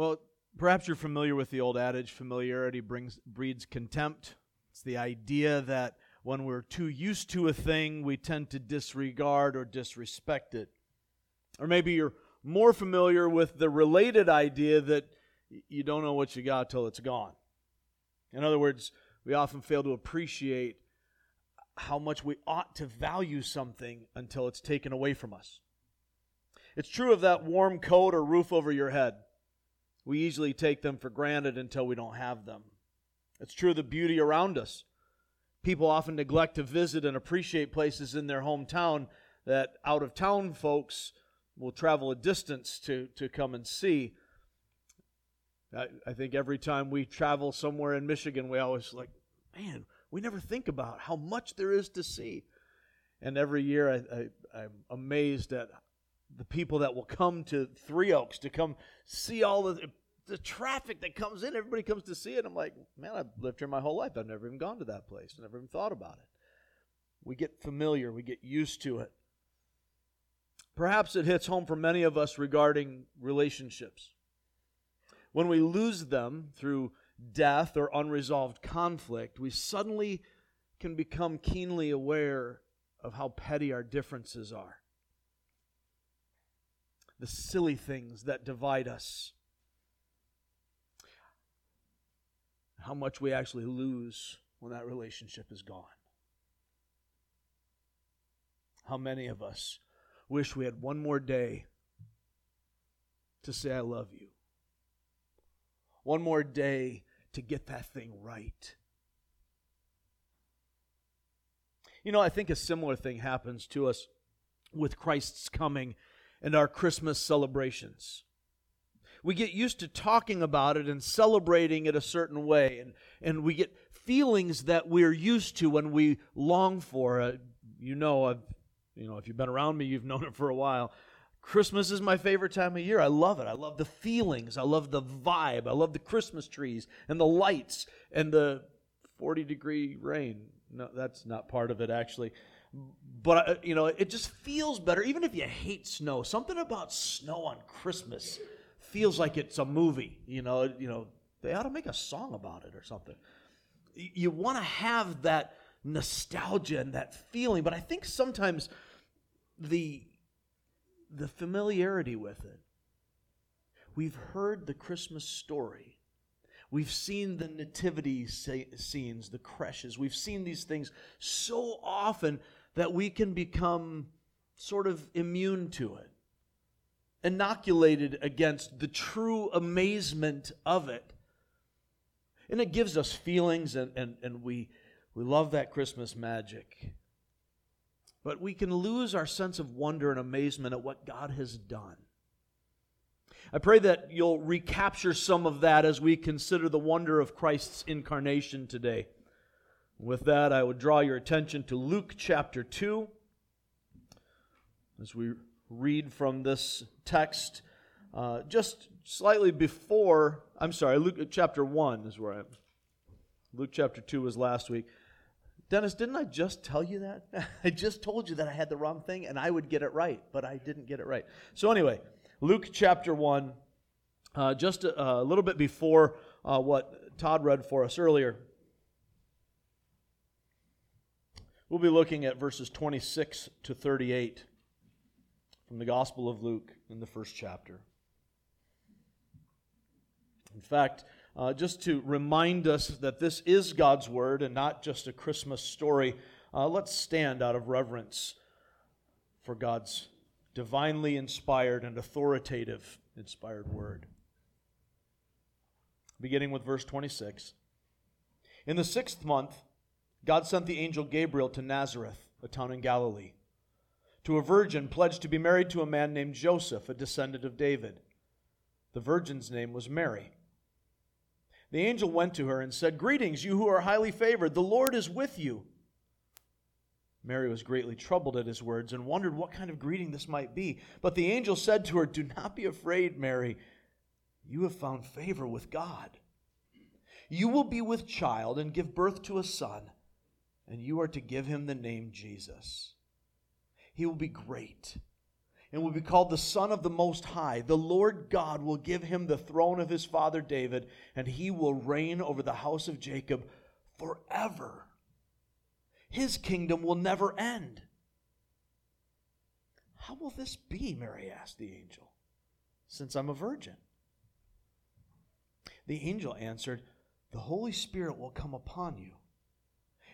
Well, perhaps you're familiar with the old adage familiarity brings, breeds contempt. It's the idea that when we're too used to a thing, we tend to disregard or disrespect it. Or maybe you're more familiar with the related idea that you don't know what you got till it's gone. In other words, we often fail to appreciate how much we ought to value something until it's taken away from us. It's true of that warm coat or roof over your head. We easily take them for granted until we don't have them. It's true of the beauty around us. People often neglect to visit and appreciate places in their hometown that out of town folks will travel a distance to, to come and see. I, I think every time we travel somewhere in Michigan, we always like, man, we never think about how much there is to see. And every year I, I, I'm amazed at the people that will come to Three Oaks to come see all the the traffic that comes in. Everybody comes to see it. I'm like, man, I've lived here my whole life. I've never even gone to that place. I Never even thought about it. We get familiar. We get used to it. Perhaps it hits home for many of us regarding relationships. When we lose them through death or unresolved conflict, we suddenly can become keenly aware of how petty our differences are the silly things that divide us. How much we actually lose when that relationship is gone. How many of us wish we had one more day to say, I love you? One more day to get that thing right. You know, I think a similar thing happens to us with Christ's coming and our Christmas celebrations. We get used to talking about it and celebrating it a certain way, and, and we get feelings that we're used to when we long for it. You know, I've, you know, if you've been around me, you've known it for a while. Christmas is my favorite time of year. I love it. I love the feelings. I love the vibe. I love the Christmas trees and the lights and the 40 degree rain. No, that's not part of it, actually but uh, you know it just feels better even if you hate snow something about snow on christmas feels like it's a movie you know you know they ought to make a song about it or something. You want to have that nostalgia and that feeling but i think sometimes the the familiarity with it we've heard the christmas story. We've seen the nativity scenes, the creches. We've seen these things so often that we can become sort of immune to it, inoculated against the true amazement of it. And it gives us feelings, and, and, and we, we love that Christmas magic. But we can lose our sense of wonder and amazement at what God has done. I pray that you'll recapture some of that as we consider the wonder of Christ's incarnation today. With that, I would draw your attention to Luke chapter 2. As we read from this text, uh, just slightly before, I'm sorry, Luke chapter 1 is where I'm. Luke chapter 2 was last week. Dennis, didn't I just tell you that? I just told you that I had the wrong thing and I would get it right, but I didn't get it right. So, anyway, Luke chapter 1, uh, just a, a, little bit before uh, what Todd read for us earlier. We'll be looking at verses 26 to 38 from the Gospel of Luke in the first chapter. In fact, uh, just to remind us that this is God's Word and not just a Christmas story, uh, let's stand out of reverence for God's divinely inspired and authoritative inspired Word. Beginning with verse 26. In the sixth month, God sent the angel Gabriel to Nazareth, a town in Galilee, to a virgin pledged to be married to a man named Joseph, a descendant of David. The virgin's name was Mary. The angel went to her and said, Greetings, you who are highly favored, the Lord is with you. Mary was greatly troubled at his words and wondered what kind of greeting this might be. But the angel said to her, Do not be afraid, Mary. You have found favor with God. You will be with child and give birth to a son and you are to give him the name Jesus. He will be great. and will be called the Son of the Most High. The Lord God will give him the throne of his father David, and he will reign over the house of Jacob forever. His kingdom will never end. How will this be? Mary asked the angel, since I'm a virgin. The angel answered, The Holy Spirit will come upon you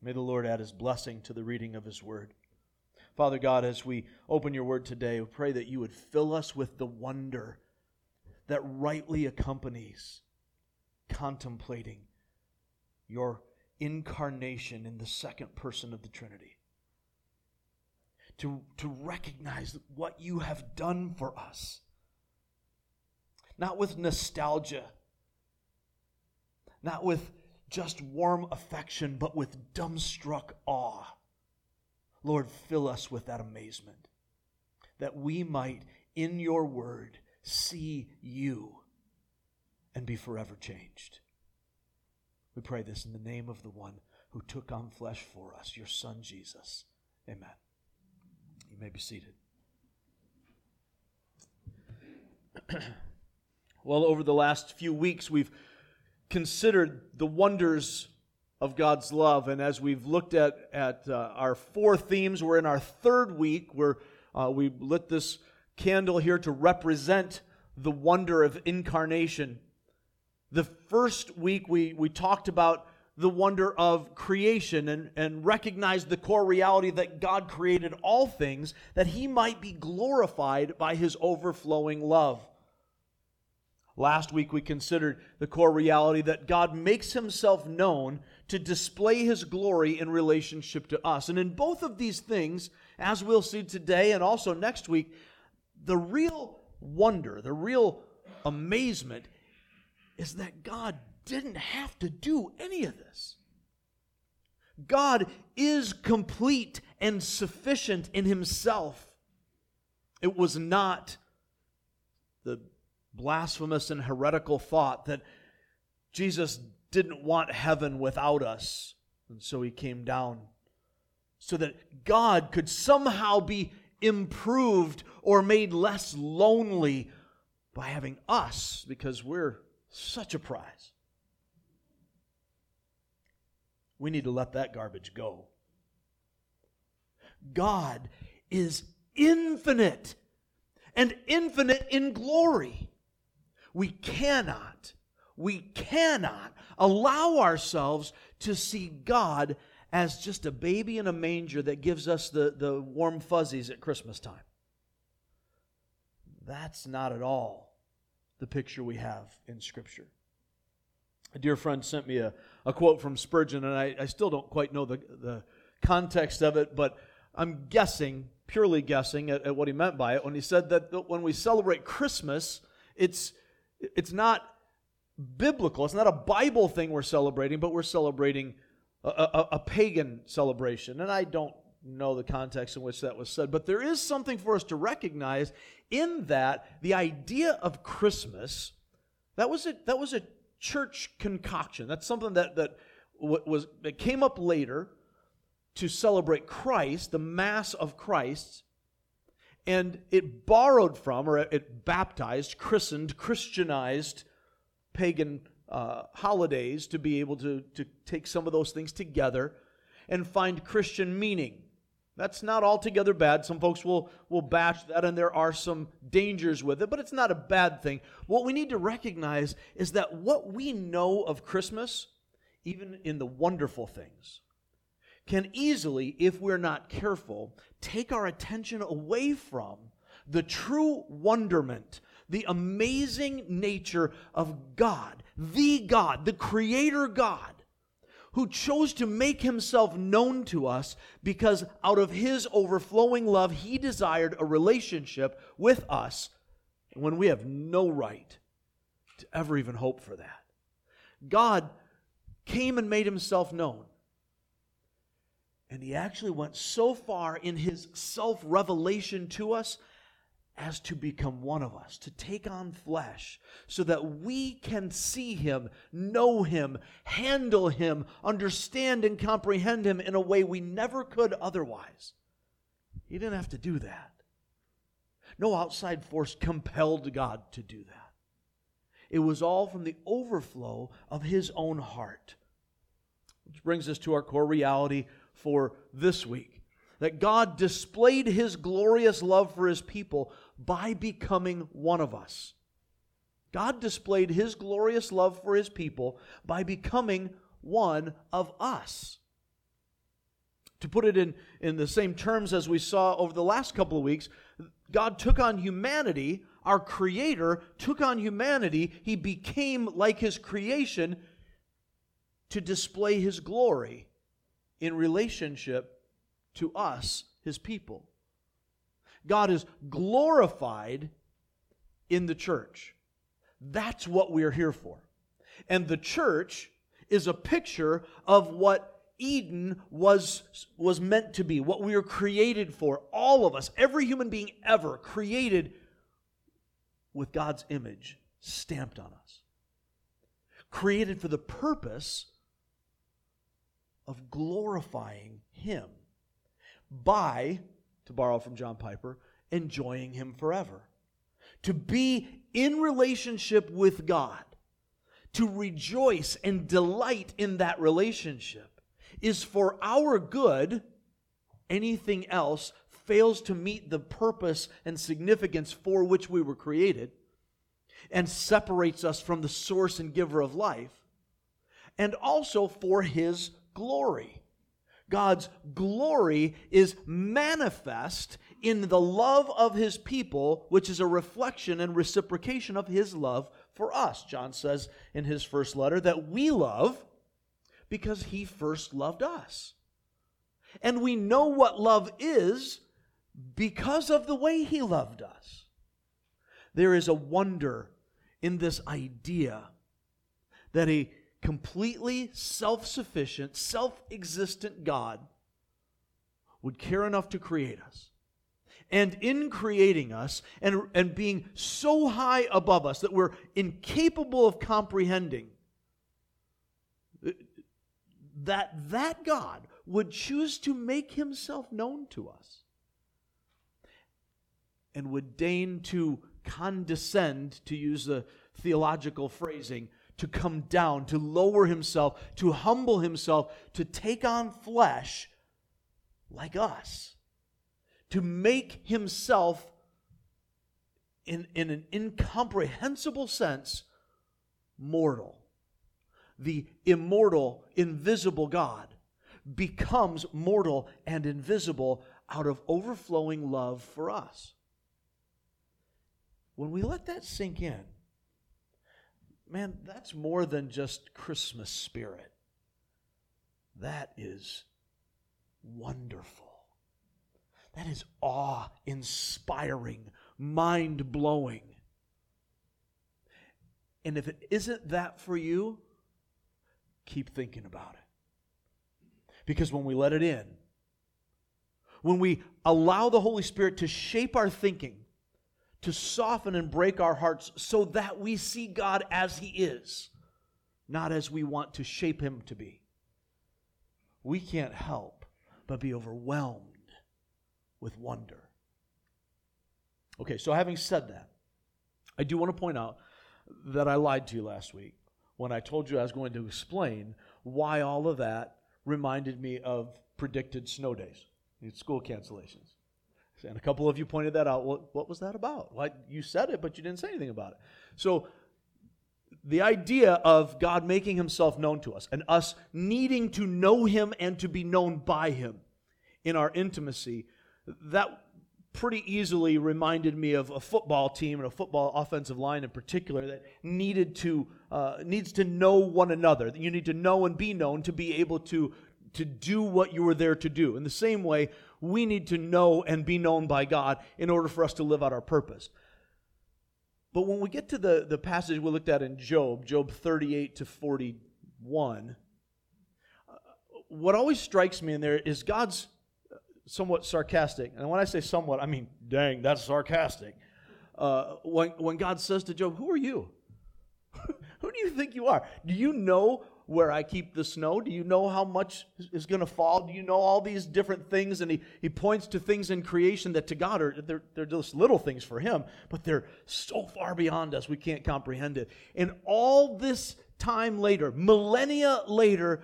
May the Lord add his blessing to the reading of his word. Father God, as we open your word today, we pray that you would fill us with the wonder that rightly accompanies contemplating your incarnation in the second person of the Trinity. To, to recognize what you have done for us. Not with nostalgia, not with just warm affection, but with dumbstruck awe. Lord, fill us with that amazement that we might, in your word, see you and be forever changed. We pray this in the name of the one who took on flesh for us, your Son Jesus. Amen. You may be seated. well, over the last few weeks, we've considered the wonders of God's love. And as we've looked at, at uh, our four themes, we're in our third week where uh, we lit this candle here to represent the wonder of incarnation. The first week we, we talked about the wonder of creation and, and recognized the core reality that God created all things that he might be glorified by his overflowing love. Last week we considered the core reality that God makes himself known to display his glory in relationship to us. And in both of these things, as we'll see today and also next week, the real wonder, the real amazement is that God didn't have to do any of this. God is complete and sufficient in himself. It was not blasphemous and heretical thought that Jesus didn't want heaven without us. And so he came down so that God could somehow be improved or made less lonely by having us because we're such a prize. We need to let that garbage go. God is infinite and infinite in glory. We cannot, we cannot allow ourselves to see God as just a baby in a manger that gives us the, the warm fuzzies at Christmas time. That's not at all the picture we have in Scripture. A dear friend sent me a, a quote from Spurgeon, and I, I still don't quite know the, the context of it, but I'm guessing, purely guessing, at, at what he meant by it when he said that when we celebrate Christmas, it's it's not biblical. It's not a Bible thing we're celebrating, but we're celebrating a, a, a, pagan celebration. And I don't know the context in which that was said, but there is something for us to recognize in that the idea of Christmas, that was a, that was a church concoction. That's something that, that was that came up later to celebrate Christ, the Mass of Christ, and it borrowed from, or it baptized, christened, Christianized pagan uh, holidays to be able to, to take some of those things together and find Christian meaning. That's not altogether bad. Some folks will, will bash that, and there are some dangers with it, but it's not a bad thing. What we need to recognize is that what we know of Christmas, even in the wonderful things, can easily, if we're not careful, take our attention away from the true wonderment, the amazing nature of God, the God, the Creator God, who chose to make himself known to us because out of his overflowing love, he desired a relationship with us when we have no right to ever even hope for that. God came and made himself known. And he actually went so far in his self revelation to us as to become one of us, to take on flesh, so that we can see him, know him, handle him, understand and comprehend him in a way we never could otherwise. He didn't have to do that. No outside force compelled God to do that. It was all from the overflow of his own heart. Which brings us to our core reality for this week that God displayed his glorious love for his people by becoming one of us. God displayed his glorious love for his people by becoming one of us. To put it in, in the same terms as we saw over the last couple of weeks, God took on humanity, our Creator took on humanity, He became like His creation to display His glory in relationship to us, His people. God is glorified in the church. That's what we're here for. And the church is a picture of what Eden was, was meant to be, what we were created for. All of us, every human being ever, created with God's image stamped on us. Created for the purpose of glorifying Him by to borrow from John Piper, enjoying Him forever. To be in relationship with God, to rejoice and delight in that relationship, is for our good. Anything else fails to meet the purpose and significance for which we were created and separates us from the source and giver of life, and also for His glory. God's glory is manifest in the love of his people, which is a reflection and reciprocation of his love for us. John says in his first letter that we love because he first loved us. And we know what love is because of the way he loved us. There is a wonder in this idea that a completely self sufficient, self existent God would care enough to create us. And in creating us and, and being so high above us that we're incapable of comprehending, that that God would choose to make himself known to us and would deign to condescend, to use the theological phrasing, to come down, to lower himself, to humble himself, to take on flesh like us, to make himself, in, in an incomprehensible sense, mortal. The immortal, invisible God becomes mortal and invisible out of overflowing love for us. When we let that sink in, man, that's more than just Christmas spirit. That is wonderful. That is awe inspiring, mind blowing. And if it isn't that for you, keep thinking about it. Because when we let it in, when we allow the Holy Spirit to shape our thinking, to soften and break our hearts so that we see God as He is, not as we want to shape Him to be. We can't help but be overwhelmed with wonder. Okay, so having said that, I do want to point out that I lied to you last week when I told you I was going to explain why all of that reminded me of predicted snow days, school cancellations. And a couple of you pointed that out. What, what was that about? You said it, but you didn't say anything about it. So the idea of God making himself known to us and us needing to know him and to be known by him in our intimacy, that pretty easily reminded me of a football team and a football offensive line in particular that needed to uh, needs to know one another. You need to know and be known to be able to to do what you were there to do. In the same way, we need to know and be known by God in order for us to live out our purpose. But when we get to the, the passage we looked at in Job, Job 38 to 41, uh, what always strikes me in there is God's somewhat sarcastic. And when I say somewhat, I mean, dang, that's sarcastic. Uh, when, when God says to Job, Who are you? Who do you think you are? Do you know where I keep the snow? Do you know how much is going to fall? Do you know all these different things? And he, he points to things in creation that to God are they're, they're just little things for him, but they're so far beyond us we can't comprehend it. And all this time later, millennia later,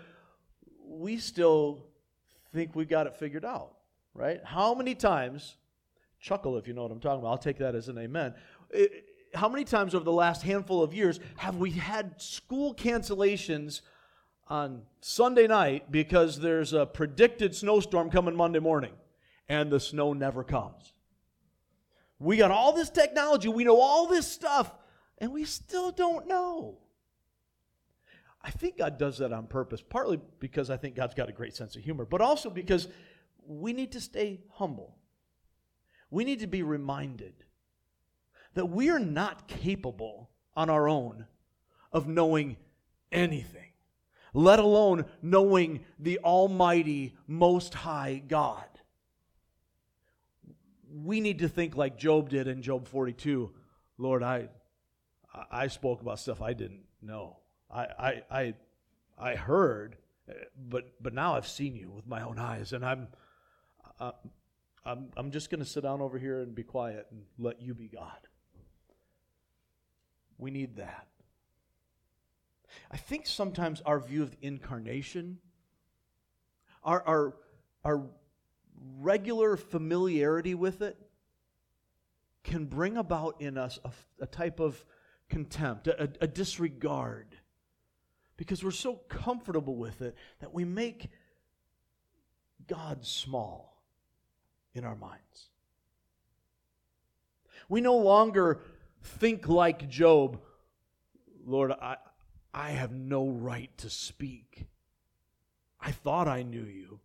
we still think we've got it figured out right? How many times, chuckle if you know what I'm talking about, I'll take that as an amen. It, how many times over the last handful of years have we had school cancellations on Sunday night because there's a predicted snowstorm coming Monday morning and the snow never comes? We got all this technology, we know all this stuff, and we still don't know. I think God does that on purpose, partly because I think God's got a great sense of humor, but also because we need to stay humble. We need to be reminded that we are not capable on our own of knowing anything, let alone knowing the Almighty, Most High God. We need to think like Job did in Job 42 Lord, I, I spoke about stuff I didn't know. I, I, I, I heard, but, but now I've seen you with my own eyes, and I'm, I'm, I'm just going to sit down over here and be quiet and let you be God. We need that. I think sometimes our view of the incarnation, our, our, our regular familiarity with it, can bring about in us a, a type of contempt, a, a disregard, because we're so comfortable with it that we make God small in our minds. We no longer think like Job, Lord, I, I have no right to speak. I thought I knew you,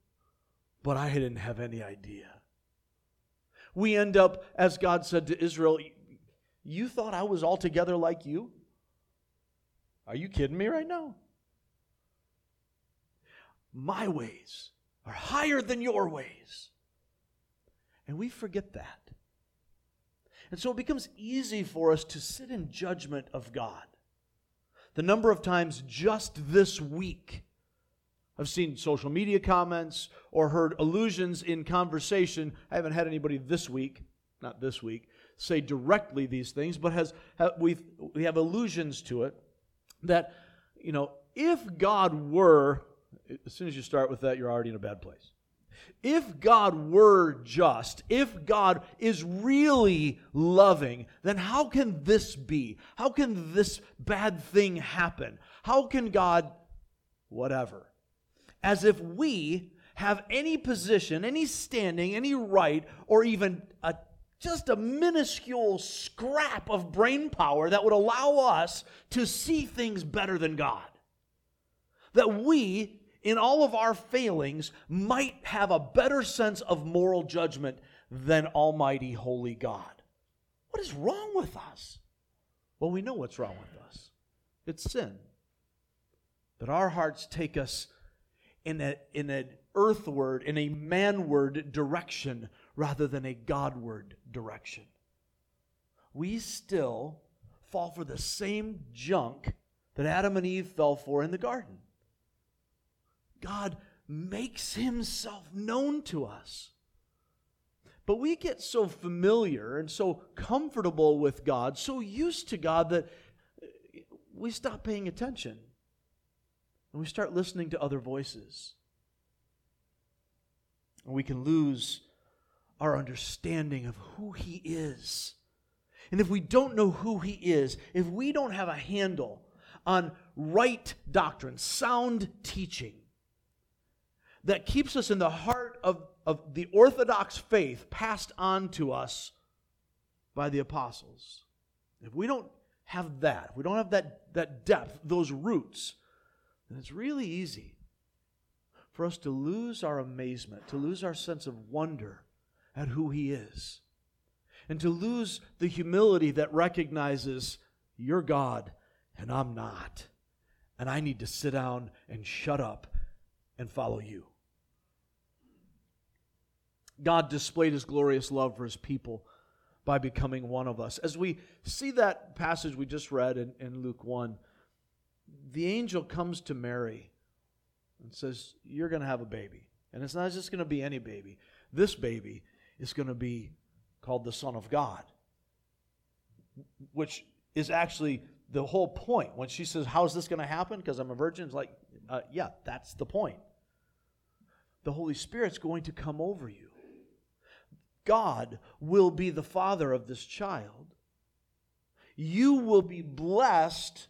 but I didn't have any idea. We end up, as God said to Israel, You thought I was altogether like you? Are you kidding me right now? My ways are higher than your ways. And we forget that. And so it becomes easy for us to sit in judgment of God. The number of times just this week I've seen social media comments or heard allusions in conversation. I haven't had anybody this week, not this week, say directly these things, but has we we have allusions to it that you know if God were as soon as you start with that you're already in a bad place. If God were just, if God is really loving, then how can this be? How can this bad thing happen? How can God, whatever? As if we have any position, any standing, any right, or even a just a minuscule scrap of brain power that would allow us to see things better than God. That we in all of our failings, might have a better sense of moral judgment than Almighty Holy God. What is wrong with us? Well, we know what's wrong with us it's sin. That our hearts take us in, a, in an earthward, in a manward direction rather than a Godward direction. We still fall for the same junk that Adam and Eve fell for in the garden. God makes himself known to us. But we get so familiar and so comfortable with God, so used to God, that we stop paying attention and we start listening to other voices. And we can lose our understanding of who He is. And if we don't know who He is, if we don't have a handle on right doctrine, sound teaching, that keeps us in the heart of, of the Orthodox faith passed on to us by the apostles. If we don't have that, we don't have that, that depth, those roots, then it's really easy for us to lose our amazement, to lose our sense of wonder at who He is, and to lose the humility that recognizes you're God and I'm not. And I need to sit down and shut up and follow you. God displayed his glorious love for his people by becoming one of us. As we see that passage we just read in, in Luke 1, the angel comes to Mary and says, You're going to have a baby. And it's not just going to be any baby. This baby is going to be called the Son of God, which is actually the whole point. When she says, How's this going to happen? Because I'm a virgin, it's like, uh, Yeah, that's the point. The Holy Spirit's going to come over you. God will be the father of this child. You will be blessed,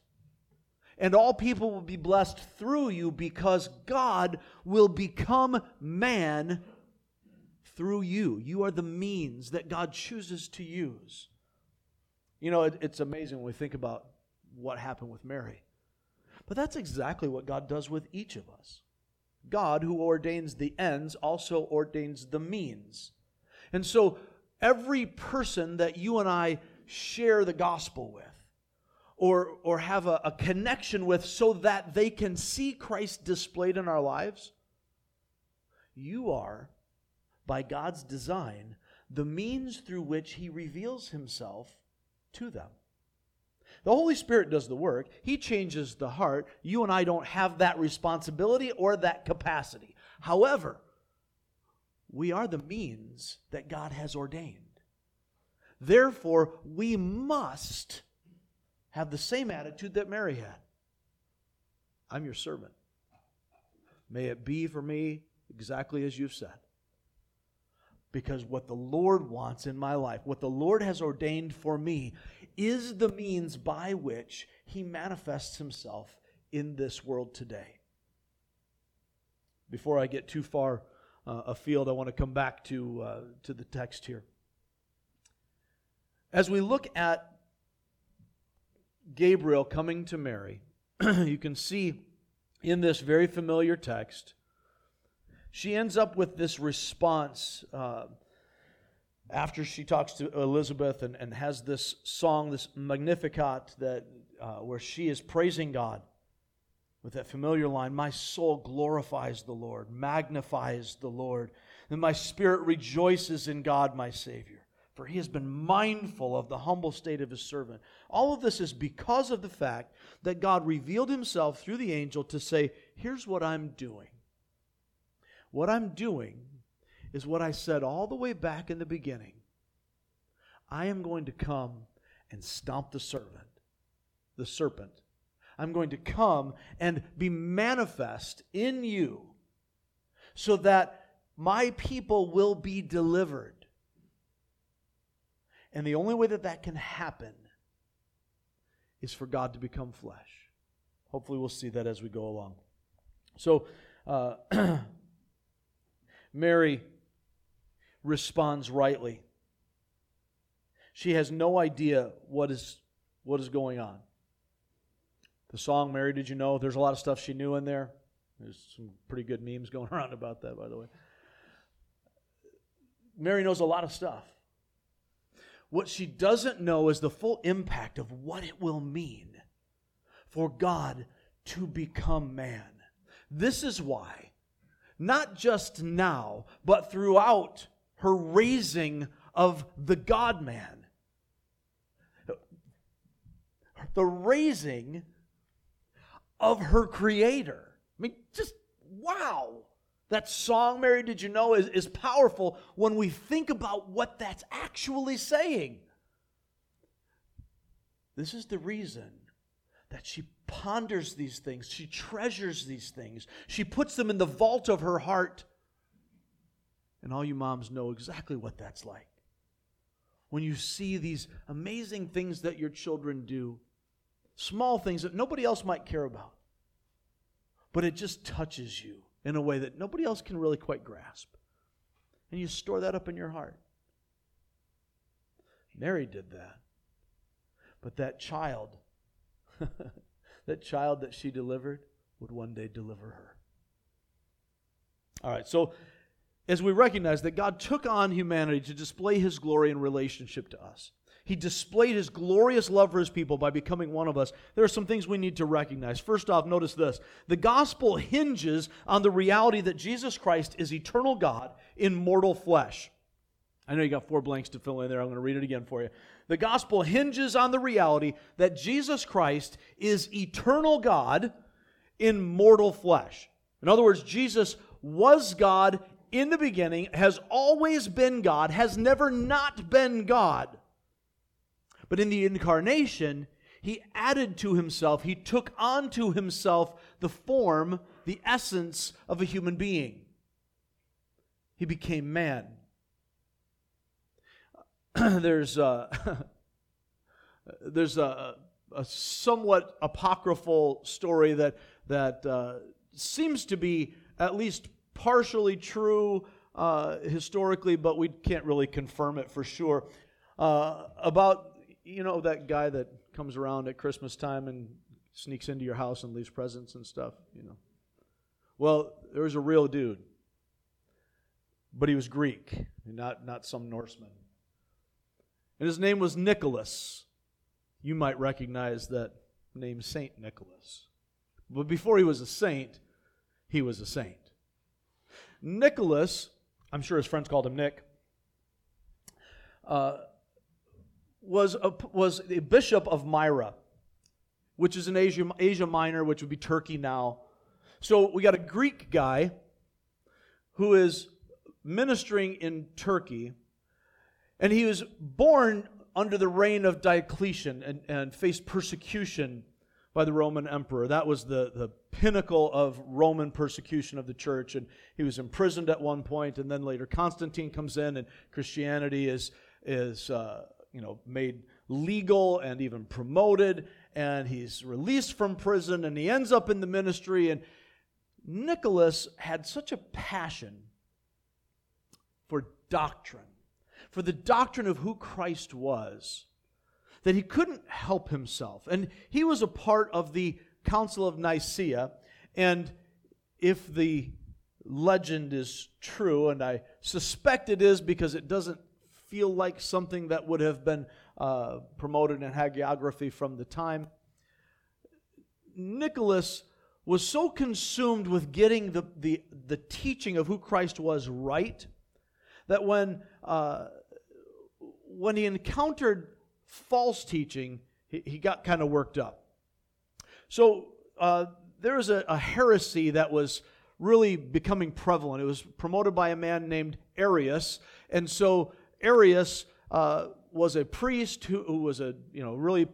and all people will be blessed through you because God will become man through you. You are the means that God chooses to use. You know, it, it's amazing when we think about what happened with Mary. But that's exactly what God does with each of us. God, who ordains the ends, also ordains the means. And so, every person that you and I share the gospel with, or, or have a, a connection with, so that they can see Christ displayed in our lives, you are, by God's design, the means through which He reveals Himself to them. The Holy Spirit does the work. He changes the heart. You and I don't have that responsibility or that capacity. However, we are the means that God has ordained. Therefore, we must have the same attitude that Mary had I'm your servant. May it be for me exactly as you've said. Because what the Lord wants in my life, what the Lord has ordained for me, is the means by which He manifests Himself in this world today. Before I get too far uh, afield, I want to come back to, uh, to the text here. As we look at Gabriel coming to Mary, you can see in this very familiar text, she ends up with this response uh, after she talks to Elizabeth and, and has this song, this Magnificat, that, uh, where she is praising God with that familiar line My soul glorifies the Lord, magnifies the Lord, and my spirit rejoices in God, my Savior, for he has been mindful of the humble state of his servant. All of this is because of the fact that God revealed himself through the angel to say, Here's what I'm doing. What I'm doing is what I said all the way back in the beginning. I am going to come and stomp the servant, the serpent I'm going to come and be manifest in you so that my people will be delivered. And the only way that that can happen is for God to become flesh. Hopefully, we'll see that as we go along. So, uh, Mary responds rightly. She has no idea what is, what is going on. The song Mary Did You Know? There's a lot of stuff she knew in there. There's some pretty good memes going around about that, by the way. Mary knows a lot of stuff. What she doesn't know is the full impact of what it will mean for God to become man. This is why, not just now, but throughout her raising of the God man, the raising of her creator. I mean, just wow. That song, Mary, did you know, is, is powerful when we think about what that's actually saying. This is the reason that she ponders these things, she treasures these things, she puts them in the vault of her heart. And all you moms know exactly what that's like. When you see these amazing things that your children do, small things that nobody else might care about. But it just touches you in a way that nobody else can really quite grasp. And you store that up in your heart. Mary did that. But that child, that child that she delivered, would one day deliver her. All right, so as we recognize that God took on humanity to display his glory in relationship to us, he displayed his glorious love for his people by becoming one of us. There are some things we need to recognize. First off, notice this the gospel hinges on the reality that Jesus Christ is eternal God in mortal flesh. I know you got four blanks to fill in there. I'm going to read it again for you. The gospel hinges on the reality that Jesus Christ is eternal God in mortal flesh. In other words, Jesus was God in the beginning, has always been God, has never not been God. But in the incarnation, he added to himself, he took onto himself the form, the essence of a human being. He became man. there's a, there's a, a, somewhat apocryphal story that that uh, seems to be at least partially true uh, historically, but we can't really confirm it for sure. Uh, about you know that guy that comes around at Christmas time and sneaks into your house and leaves presents and stuff. You know, well, there was a real dude, but he was Greek, not not some Norseman and his name was Nicholas. You might recognize that name, Saint Nicholas. But before he was a saint, he was a saint. Nicholas, I'm sure his friends called him Nick, uh, was, a, was a bishop of Myra, which is in Asia, Asia Minor, which would be Turkey now. So we got a Greek guy who is ministering in Turkey and he was born under the reign of Diocletian and, and faced persecution by the Roman emperor. That was the, the pinnacle of Roman persecution of the church. And he was imprisoned at one point, and then later Constantine comes in, and Christianity is, is uh, you know, made legal and even promoted. And he's released from prison, and he ends up in the ministry. And Nicholas had such a passion for doctrine for the doctrine of who Christ was that he couldn't help himself. And he was a part of the Council of Nicaea. And if the legend is true, and I suspect it is because it doesn't feel like something that would have been uh, promoted in hagiography from the time, Nicholas was so consumed with getting the, the, the teaching of who Christ was right that when uh, when he encountered false teaching, he, he got kind of worked up. So uh, there was a, a heresy that was really becoming prevalent. It was promoted by a man named Arius, and so Arius uh, was a priest who, who, was a you know really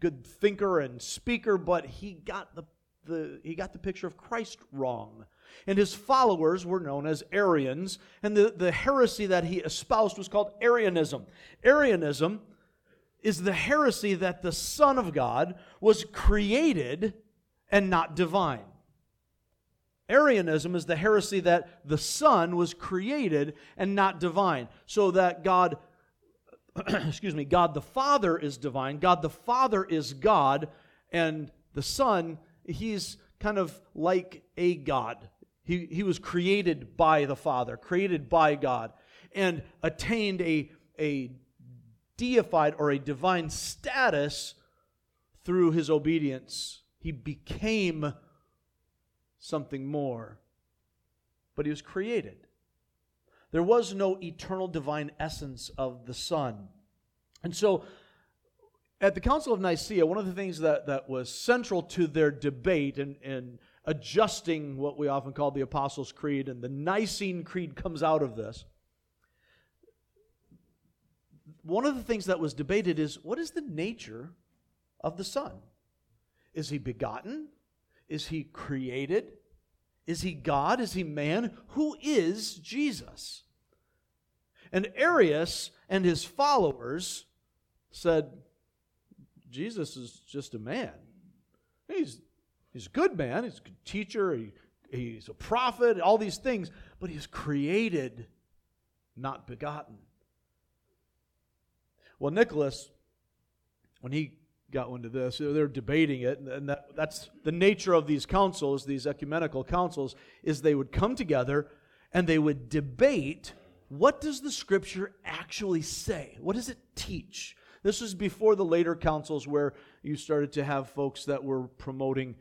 good thinker and speaker, but he got the, the he got the picture of Christ wrong and his followers were known as Arians, and the, the heresy that he espoused was called Arianism. Arianism is the heresy that the Son of God was created and not divine. Arianism is the heresy that the Son was created and not divine, so that God, excuse me, God the Father is divine, God the Father is God, and the Son, he's kind of like a God. He, he was created by the Father, created by God, and attained a, a deified or a divine status through his obedience. He became something more, but he was created. There was no eternal divine essence of the Son. And so, at the Council of Nicaea, one of the things that, that was central to their debate, and, and adjusting what we often call the Apostles' Creed, and the Nicene Creed comes out of this. One of the things that was debated is what is the nature of the Son? Is he begotten? Is he created? Is he God? Is he man? Who is Jesus? And Arius and his followers said, Jesus is just a man. He's He's a good man, he's a good teacher, he, he's a prophet, all these things, but he's created not begotten. Well, Nicholas, when he got into this, they're debating it, and that, that's the nature of these councils, these ecumenical councils, is they would come together and they would debate what does the scripture actually say? What does it teach? This was before the later councils where you started to have folks that were promoting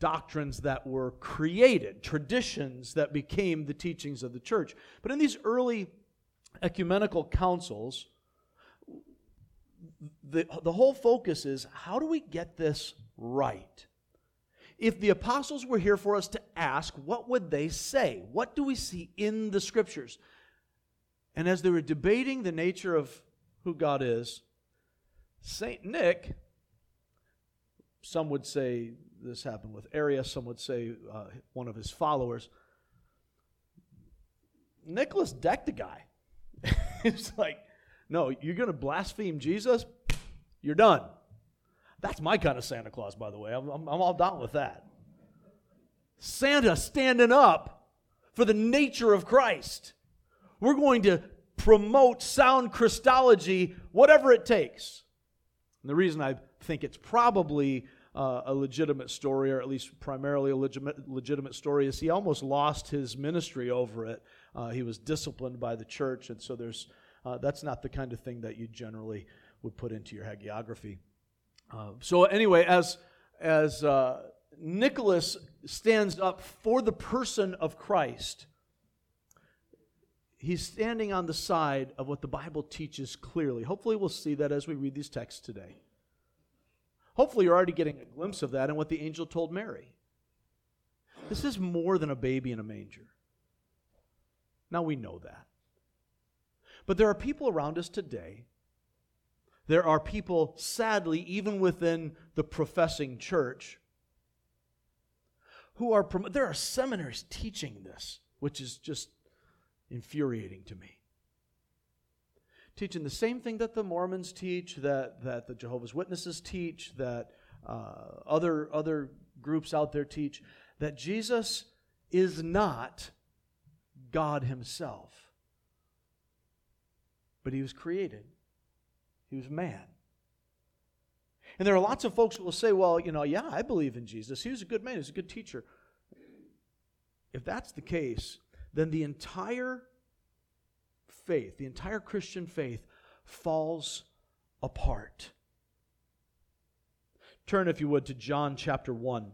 doctrines that were created, traditions that became the teachings of the church. But in these early ecumenical councils, the, the whole focus is how do we get this right? If the apostles were here for us to ask, what would they say? What do we see in the scriptures? And as they were debating the nature of who God is, St. Nick, some would say this happened with Arius, some would say uh, one of his followers. Nicholas decked the guy. it's like, no, you're going to blaspheme Jesus? You're done. That's my kind of Santa Claus, by the way. I'm, I'm, I'm all down with that. Santa standing up for the nature of Christ. We're going to promote sound Christology, whatever it takes. And the reason I think it's probably uh, a legitimate story, or at least primarily a legitimate, legitimate story, is he almost lost his ministry over it. Uh, he was disciplined by the church, and so there's uh, that's not the kind of thing that you generally would put into your hagiography. Uh, so anyway, as as uh, Nicholas stands up for the person of Christ, he's standing on the side of what the Bible teaches clearly. Hopefully, we'll see that as we read these texts today. Hopefully, you're already getting a glimpse of that in what the angel told Mary. This is more than a baby in a manger. Now we know that. But there are people around us today. There are people, sadly, even within the professing church, who are, there are seminaries teaching this, which is just infuriating to me. Teaching the same thing that the Mormons teach, that, that the Jehovah's Witnesses teach, that uh, other, other groups out there teach, that Jesus is not God Himself. But He was created, He was man. And there are lots of folks who will say, well, you know, yeah, I believe in Jesus. He was a good man, he was a good teacher. If that's the case, then the entire faith, the entire Christian faith, falls apart. Turn, if you would, to John chapter 1.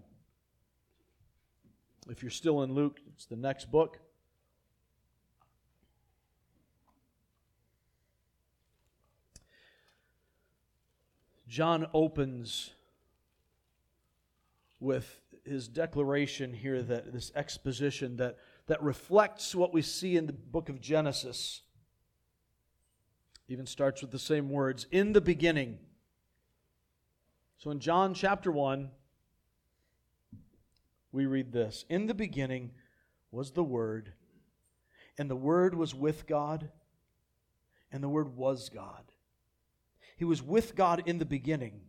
If you're still in Luke, it's the next book. John opens with his declaration here that this exposition that that reflects what we see in the book of Genesis. Even starts with the same words in the beginning. So in John chapter 1, we read this In the beginning was the Word, and the Word was with God, and the Word was God. He was with God in the beginning.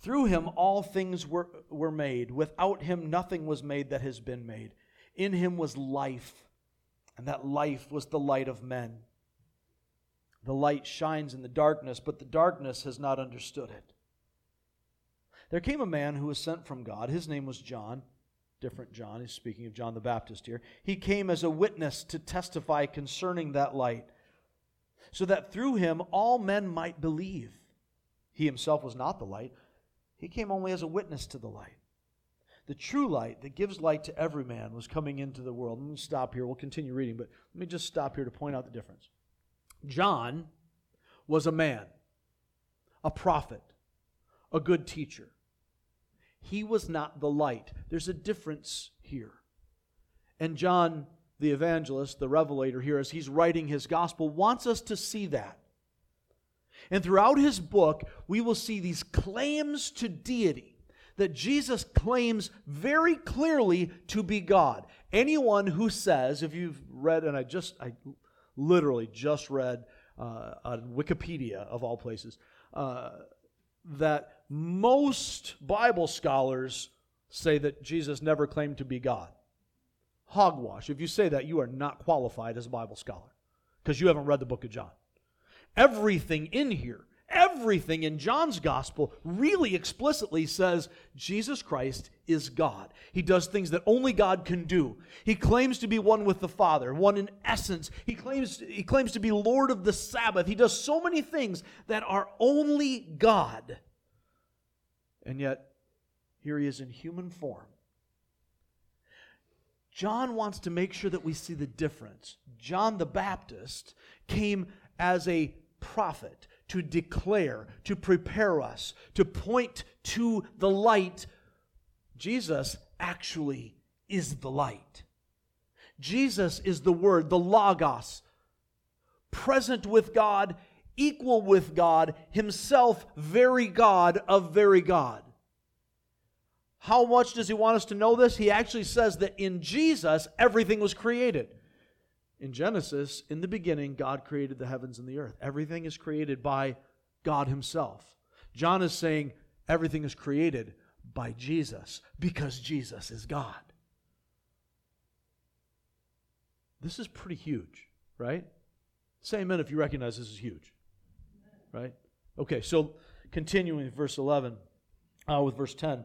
Through him all things were, were made. Without him nothing was made that has been made. In him was life, and that life was the light of men. The light shines in the darkness, but the darkness has not understood it. There came a man who was sent from God. His name was John. Different John. He's speaking of John the Baptist here. He came as a witness to testify concerning that light, so that through him all men might believe. He himself was not the light, he came only as a witness to the light. The true light that gives light to every man was coming into the world. Let me stop here. We'll continue reading, but let me just stop here to point out the difference. John was a man, a prophet, a good teacher. He was not the light. There's a difference here. And John, the evangelist, the revelator here, as he's writing his gospel, wants us to see that. And throughout his book, we will see these claims to deity that Jesus claims very clearly to be God. Anyone who says, if you've read, and I just, I literally just read uh, on Wikipedia of all places, uh, that most Bible scholars say that Jesus never claimed to be God. Hogwash. If you say that, you are not qualified as a Bible scholar. because you haven't read the book of John. Everything in here, everything in John's gospel really explicitly says Jesus Christ is God. He does things that only God can do. He claims to be one with the Father, one in essence. He claims, he claims to be Lord of the Sabbath. He does so many things that are only God. And yet, here he is in human form. John wants to make sure that we see the difference. John the Baptist came as a prophet to declare, to prepare us, to point to the light. Jesus actually is the light. Jesus is the Word, the Logos, present with God, equal with God, Himself very God of very God. How much does He want us to know this? He actually says that in Jesus, everything was created. In Genesis, in the beginning, God created the heavens and the earth. Everything is created by God Himself. John is saying everything is created by Jesus because Jesus is God. This is pretty huge, right? Say amen if you recognize this is huge, right? Okay, so continuing verse 11, uh, with verse 10.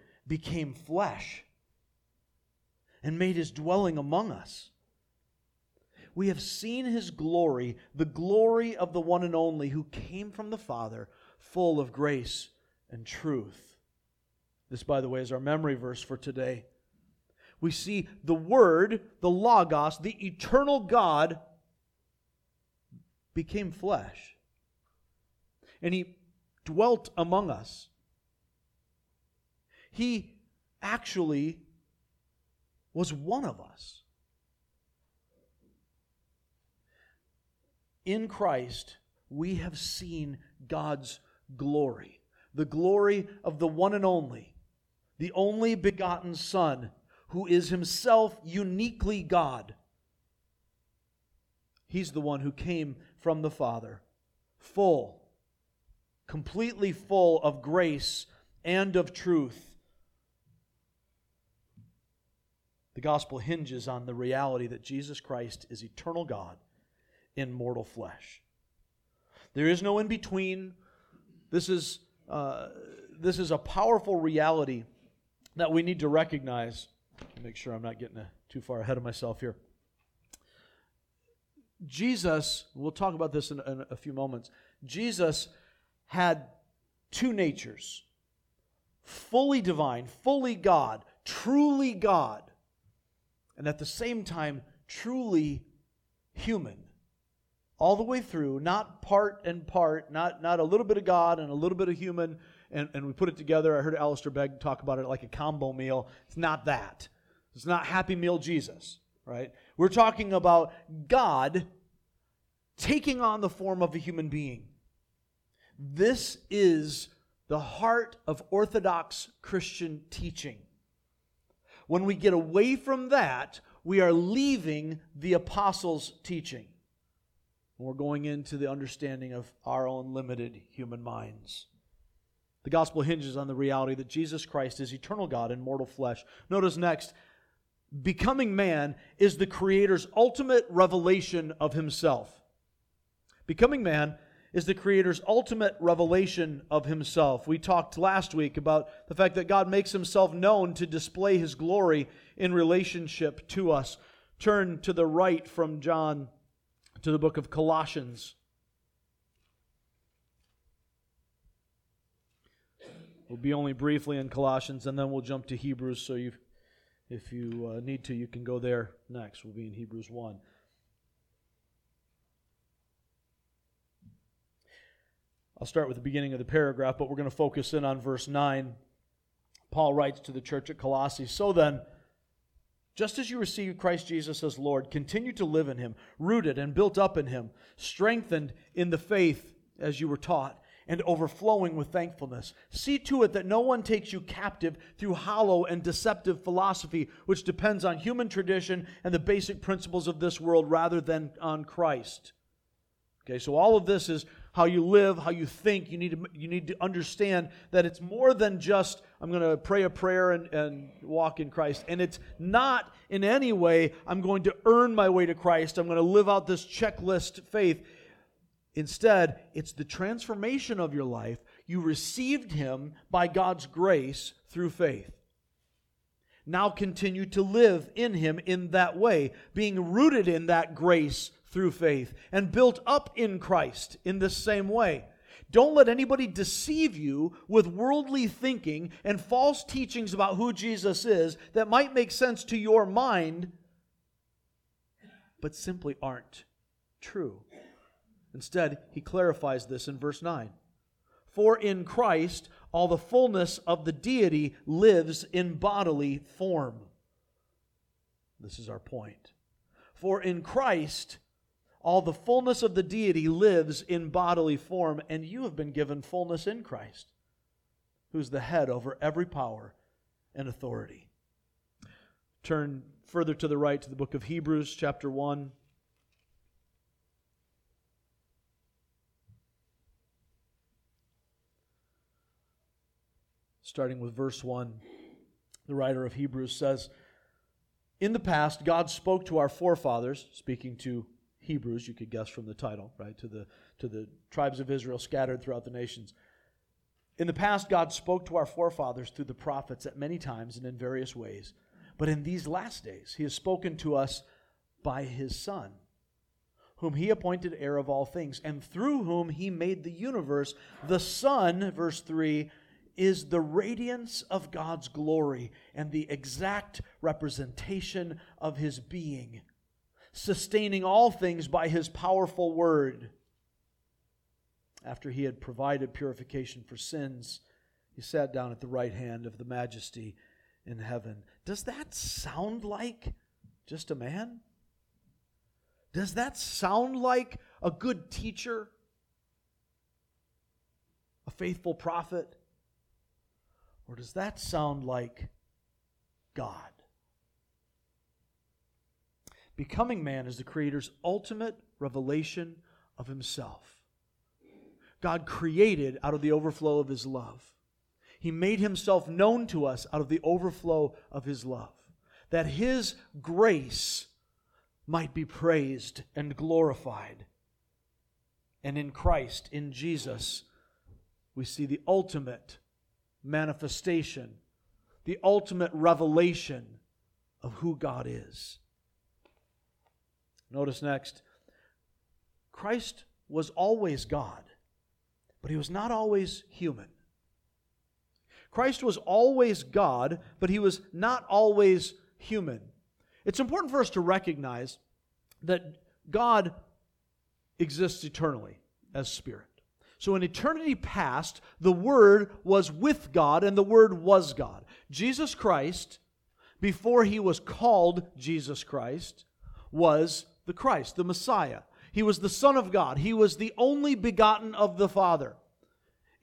became flesh and made his dwelling among us. We have seen his glory, the glory of the one and only who came from the Father, full of grace and truth. This, by the way, is our memory verse for today. We see the Word, the Logos, the eternal God, became flesh. And he dwelt among us. He actually was one of us. In Christ, we have seen God's glory, the glory of the one and only, the only begotten Son, who is himself uniquely God. He's the one who came from the Father, full, completely full of grace and of truth. The gospel hinges on the reality that Jesus Christ is eternal God in mortal flesh. There is no in between. This is, uh, this is a powerful reality that we need to recognize. Make sure I'm not getting a, too far ahead of myself here. Jesus, we'll talk about this in, in a few moments. Jesus had two natures fully divine, fully God, truly God and at the same time, truly human. All the way through, not part and part, not, not a little bit of God and a little bit of human, and, and we put it together. I heard Alistair Begg talk about it like a combo meal. It's not that. It's not Happy Meal Jesus, right? We're talking about God taking on the form of a human being. This is the heart of Orthodox Christian teaching. When we get away from that, we are leaving the apostles' teaching. We're going into the understanding of our own limited human minds. The gospel hinges on the reality that Jesus Christ is eternal God in mortal flesh. Notice next, becoming man is the Creator's ultimate revelation of himself. Becoming man is the Creator's ultimate revelation of Himself. We talked last week about the fact that God makes Himself known to display His glory in relationship to us. Turn to the right from John to the book of Colossians. We'll be only briefly in Colossians, and then we'll jump to Hebrews. So, you, if you uh, need to, you can go there next. We'll be in Hebrews 1. I'll start with the beginning of the paragraph, but we're going to focus in on verse 9. Paul writes to the church at Colossae So then, Just as you received Christ Jesus as Lord, continue to live in him, rooted and built up in him, strengthened in the faith as you were taught, and overflowing with thankfulness. See to it that no one takes you captive through hollow and deceptive philosophy, which depends on human tradition and the basic principles of this world rather than on Christ. Okay, so all of this is how you live, how you think. You need to, you need to understand that it's more than just, I'm going to pray a prayer and, and walk in Christ. And it's not in any way, I'm going to earn my way to Christ. I'm going to live out this checklist faith. Instead, it's the transformation of your life. You received Him by God's grace through faith. Now continue to live in Him in that way, being rooted in that grace through faith and built up in Christ in this same way. Don't let anybody deceive you with worldly thinking and false teachings about who Jesus is that might make sense to your mind, but simply aren't true. Instead, he clarifies this in verse 9. For in Christ, all the fullness of the deity lives in bodily form. This is our point. For in Christ, all the fullness of the deity lives in bodily form, and you have been given fullness in Christ, who's the head over every power and authority. Turn further to the right to the book of Hebrews, chapter 1. Starting with verse 1, the writer of Hebrews says, In the past, God spoke to our forefathers, speaking to Hebrews, you could guess from the title, right? To the, to the tribes of Israel scattered throughout the nations. In the past, God spoke to our forefathers through the prophets at many times and in various ways. But in these last days, He has spoken to us by His Son, whom He appointed heir of all things, and through whom He made the universe. The Son, verse 3, is the radiance of God's glory and the exact representation of His being sustaining all things by his powerful word. After he had provided purification for sins, he sat down at the right hand of the majesty in heaven. Does that sound like just a man? Does that sound like a good teacher? A faithful prophet? Or does that sound like God? Becoming man is the Creator's ultimate revelation of Himself. God created out of the overflow of His love. He made Himself known to us out of the overflow of His love, that His grace might be praised and glorified. And in Christ, in Jesus, we see the ultimate manifestation, the ultimate revelation of who God is. Notice next Christ was always God, but he was not always human. Christ was always God, but he was not always human. It's important for us to recognize that God exists eternally as spirit. So in eternity past, the Word was with God and the Word was God. Jesus Christ, before he was called Jesus Christ, was the Christ, the Messiah. He was the Son of God. He was the only begotten of the Father,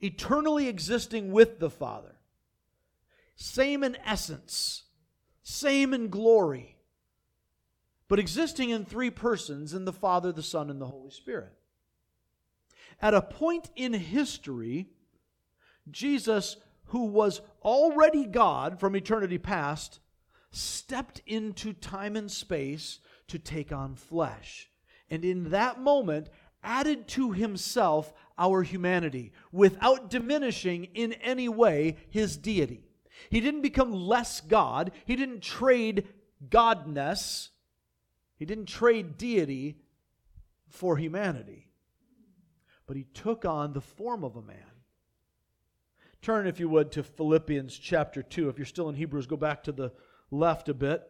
eternally existing with the Father. Same in essence, same in glory, but existing in three persons in the Father, the Son, and the Holy Spirit. At a point in history, Jesus, who was already God from eternity past, stepped into time and space to take on flesh. And in that moment, added to himself our humanity without diminishing in any way his deity. He didn't become less God, he didn't trade godness, he didn't trade deity for humanity. But he took on the form of a man. Turn, if you would, to Philippians chapter 2. If you're still in Hebrews, go back to the left a bit.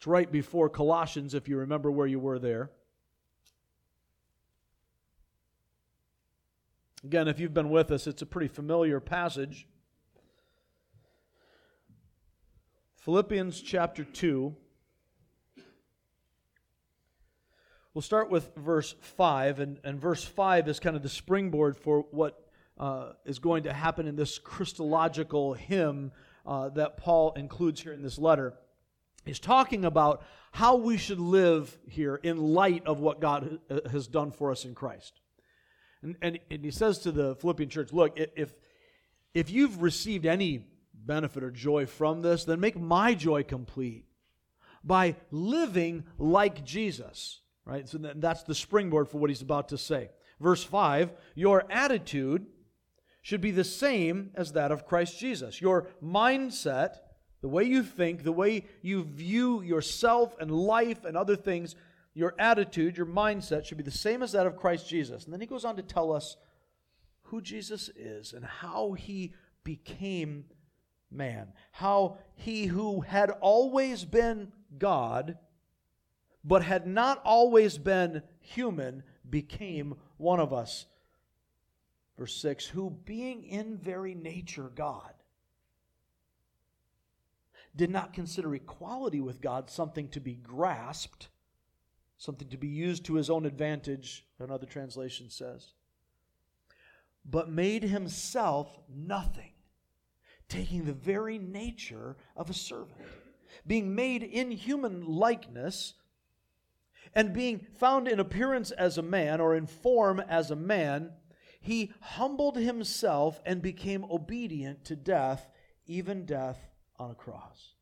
It's right before Colossians, if you remember where you were there. Again, if you've been with us, it's a pretty familiar passage. Philippians chapter 2. We'll start with verse 5, and, and verse 5 is kind of the springboard for what uh, is going to happen in this Christological hymn uh, that Paul includes here in this letter. He's talking about how we should live here in light of what God uh, has done for us in Christ. And, and, and he says to the Philippian church, Look, if, if you've received any benefit or joy from this, then make my joy complete by living like Jesus right? So that's the springboard for what he's about to say. Verse 5 Your attitude should be the same as that of Christ Jesus. Your mindset, the way you think, the way you view yourself and life and other things, your attitude, your mindset should be the same as that of Christ Jesus. And then he goes on to tell us who Jesus is and how he became man. How he who had always been God but had not always been human, became one of us. Verse 6 Who, being in very nature God, did not consider equality with God something to be grasped, something to be used to his own advantage, another translation says, but made himself nothing, taking the very nature of a servant. Being made in human likeness, and being found in appearance as a man, or in form as a man, he humbled himself and became obedient to death, even death on a cross.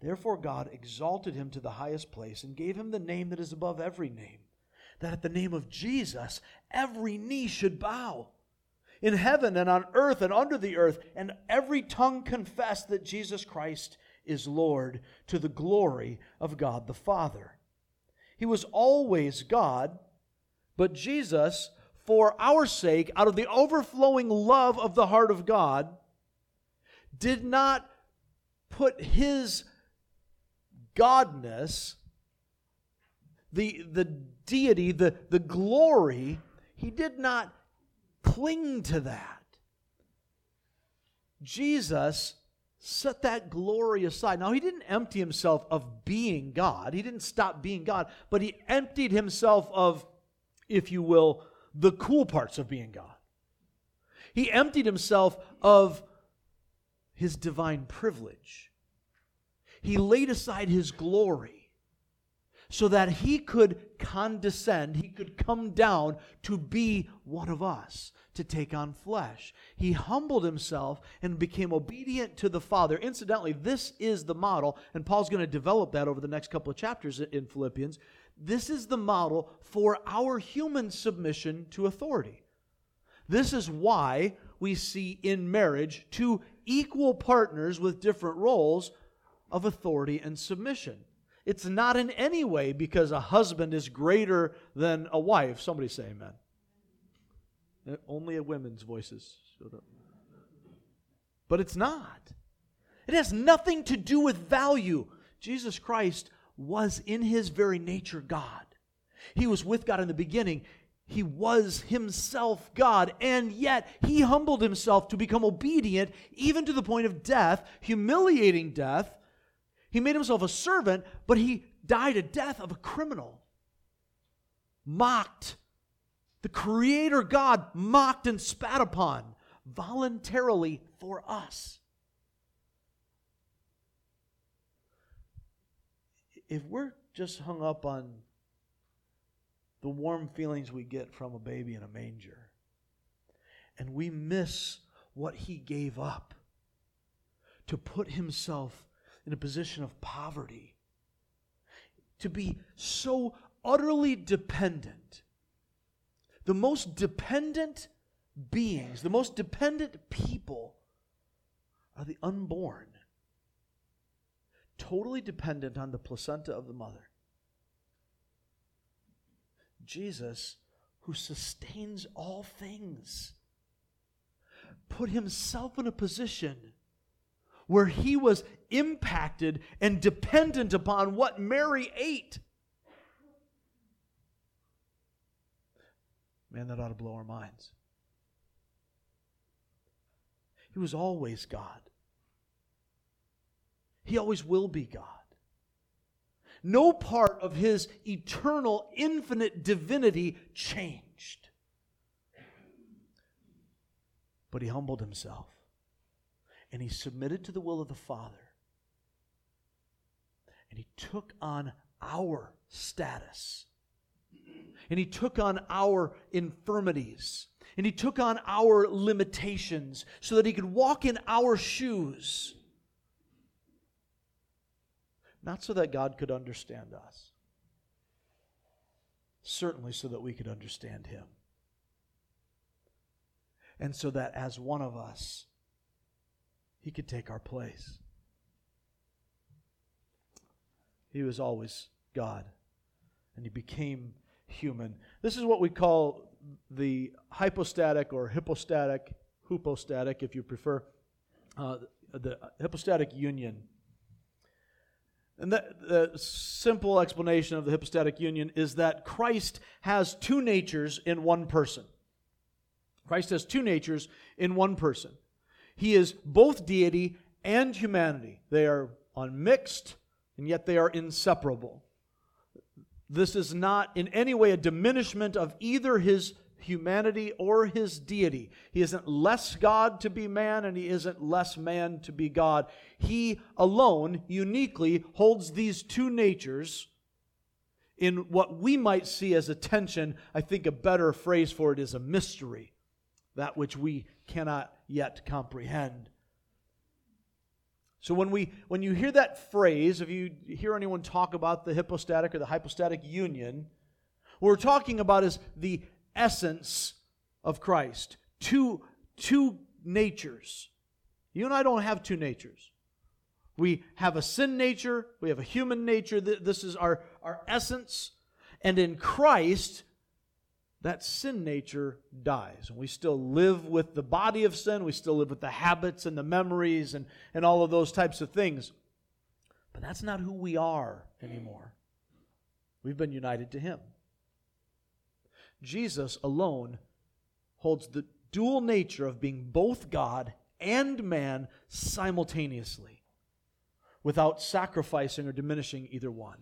Therefore, God exalted him to the highest place and gave him the name that is above every name, that at the name of Jesus every knee should bow in heaven and on earth and under the earth, and every tongue confess that Jesus Christ is Lord to the glory of God the Father. He was always God, but Jesus, for our sake, out of the overflowing love of the heart of God, did not put his godness, the, the deity, the, the glory, he did not cling to that. Jesus set that glory aside. Now, he didn't empty himself of being God, he didn't stop being God, but he emptied himself of, if you will, the cool parts of being God. He emptied himself of his divine privilege. He laid aside his glory so that he could condescend, he could come down to be one of us, to take on flesh. He humbled himself and became obedient to the Father. Incidentally, this is the model, and Paul's going to develop that over the next couple of chapters in Philippians. This is the model for our human submission to authority. This is why we see in marriage two equal partners with different roles of authority and submission. It's not in any way because a husband is greater than a wife. Somebody say amen. Uh, only a women's voices showed up. But it's not. It has nothing to do with value. Jesus Christ was in his very nature God. He was with God in the beginning. He was himself God, and yet he humbled himself to become obedient, even to the point of death, humiliating death. He made himself a servant, but he died a death of a criminal, mocked, the Creator God mocked and spat upon voluntarily for us. If we're just hung up on the warm feelings we get from a baby in a manger, and we miss what he gave up to put himself in a position of poverty, to be so utterly dependent the most dependent beings, the most dependent people are the unborn, totally dependent on the placenta of the mother. Jesus, who sustains all things, put himself in a position where he was impacted and dependent upon what Mary ate. Man, that ought to blow our minds. He was always God. He always will be God. No part of his eternal, infinite divinity changed. But he humbled himself and he submitted to the will of the Father. And he took on our status. And he took on our infirmities. And he took on our limitations so that he could walk in our shoes. Not so that God could understand us, certainly so that we could understand him. And so that as one of us, he could take our place. He was always God, and he became human. This is what we call the hypostatic or hypostatic, hypostatic, if you prefer, uh, the hypostatic union. And the, simple explanation of the hypostatic union is that Christ has two natures in one person. Christ has two natures in one person. He is both deity and humanity. They are unmixed, and yet they are inseparable. This is not in any way a diminishment of either his humanity or his deity. He isn't less God to be man, and he isn't less man to be God. He alone, uniquely, holds these two natures in what we might see as a tension. I think a better phrase for it is a mystery, that which we cannot yet comprehend. So when we when you hear that phrase, if you hear anyone talk about the hypostatic or the hypostatic union, what we're talking about is the essence of Christ. Two two natures. You and I don't have two natures. We have a sin nature, we have a human nature. This is our, our essence. And in Christ, that sin nature dies. And we still live with the body of sin, we still live with the habits and the memories and, and all of those types of things. But that's not who we are anymore. We've been united to Him. Jesus alone holds the dual nature of being both God and man simultaneously without sacrificing or diminishing either one.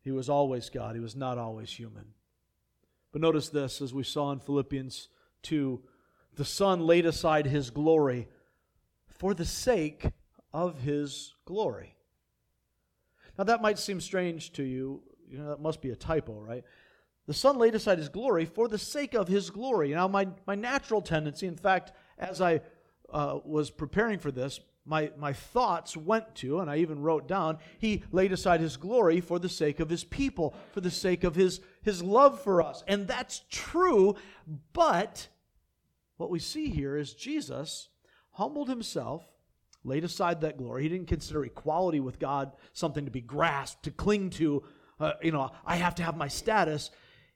He was always God, he was not always human. But notice this, as we saw in Philippians 2 the Son laid aside his glory for the sake of his glory. Now, that might seem strange to you. You know, that must be a typo, right? The Son laid aside his glory for the sake of his glory. Now, my, my natural tendency, in fact, as I uh, was preparing for this, my, my thoughts went to, and I even wrote down, he laid aside his glory for the sake of his people, for the sake of his, his love for us. And that's true, but what we see here is Jesus humbled himself, laid aside that glory. He didn't consider equality with God something to be grasped, to cling to. Uh, you know, I have to have my status.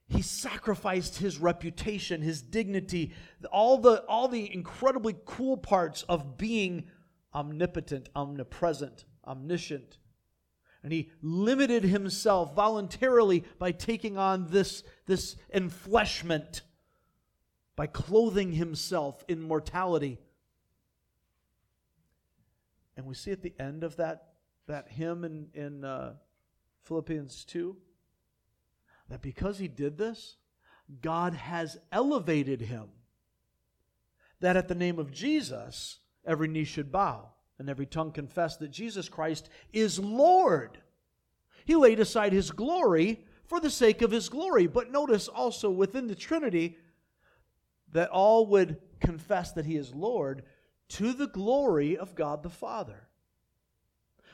He sacrificed his reputation, his dignity, all the, all the incredibly cool parts of being omnipotent, omnipresent, omniscient. And he limited himself voluntarily by taking on this, this enfleshment, by clothing himself in mortality. And we see at the end of that, that hymn in, in uh, Philippians 2 that because he did this, God has elevated him. That at the name of Jesus, every knee should bow and every tongue confess that Jesus Christ is Lord. He laid aside his glory for the sake of his glory. But notice also within the Trinity that all would confess that he is Lord to the glory of God the Father.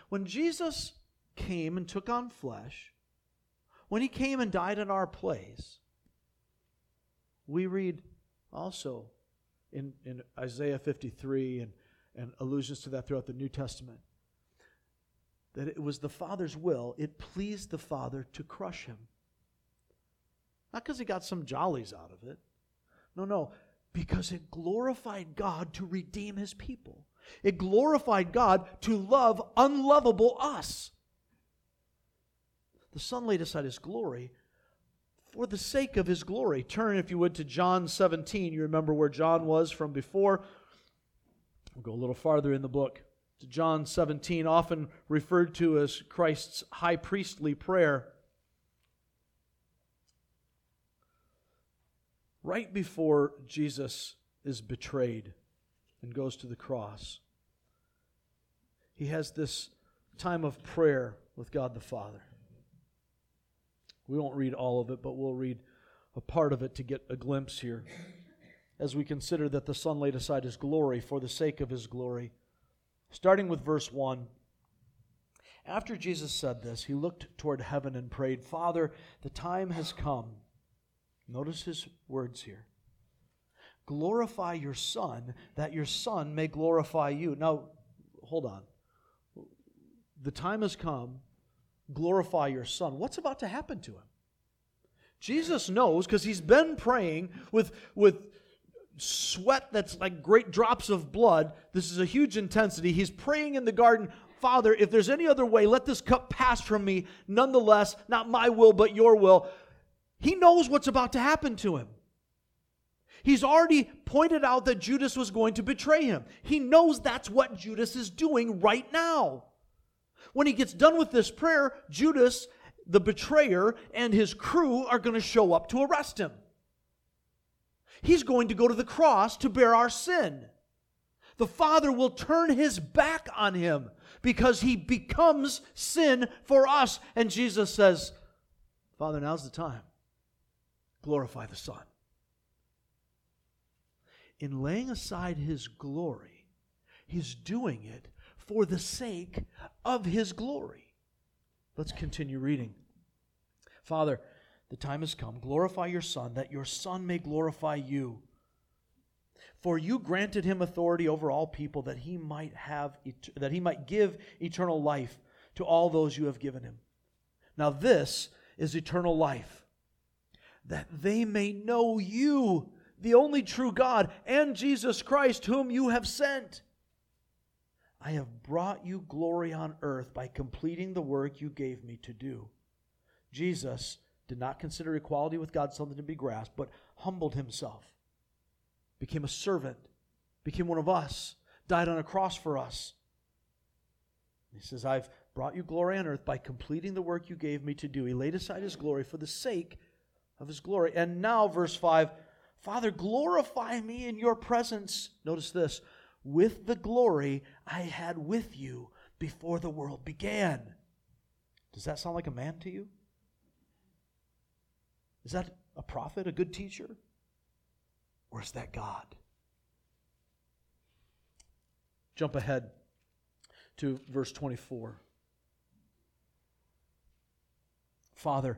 When Jesus came and took on flesh, when he came and died in our place, we read also in, in Isaiah 53 and, and allusions to that throughout the New Testament that it was the Father's will, it pleased the Father to crush him. Not because he got some jollies out of it. No, no, because it glorified God to redeem his people. It glorified God to love unlovable us. The Son laid aside his glory for the sake of his glory. Turn, if you would, to John 17. You remember where John was from before. We'll go a little farther in the book to John 17, often referred to as Christ's high priestly prayer. Right before Jesus is betrayed and goes to the cross, he has this time of prayer with God the Father. We won't read all of it, but we'll read a part of it to get a glimpse here as we consider that the Son laid aside his glory for the sake of his glory. Starting with verse 1. After Jesus said this, he looked toward heaven and prayed, Father, the time has come. Notice his words here. Glorify your Son, that your Son may glorify you. Now, hold on. The time has come. Glorify your Son. What's about to happen to him? Jesus knows because he's been praying with, with sweat that's like great drops of blood. This is a huge intensity. He's praying in the garden, Father, if there's any other way, let this cup pass from me. Nonetheless, not my will, but your will. He knows what's about to happen to him. He's already pointed out that Judas was going to betray him. He knows that's what Judas is doing right now. When he gets done with this prayer, Judas, the betrayer, and his crew are going to show up to arrest him. He's going to go to the cross to bear our sin. The Father will turn his back on him because he becomes sin for us. And Jesus says, Father, now's the time. Glorify the Son. In laying aside his glory, he's doing it for the sake of his glory. Let's continue reading. Father, the time has come. Glorify your Son, that your Son may glorify you. For you granted him authority over all people, that he might have that he might give eternal life to all those you have given him. Now this is eternal life, that they may know you, the only true God, and Jesus Christ, whom you have sent. I have brought you glory on earth by completing the work you gave me to do. Jesus did not consider equality with God something to be grasped, but humbled himself, became a servant, became one of us, died on a cross for us. He says, I've brought you glory on earth by completing the work you gave me to do. He laid aside his glory for the sake of his glory. And now, verse 5 Father, glorify me in your presence. Notice this with the glory I had with you before the world began. Does that sound like a man to you? Is that a prophet, a good teacher? Or is that God? Jump ahead to verse 24. Father,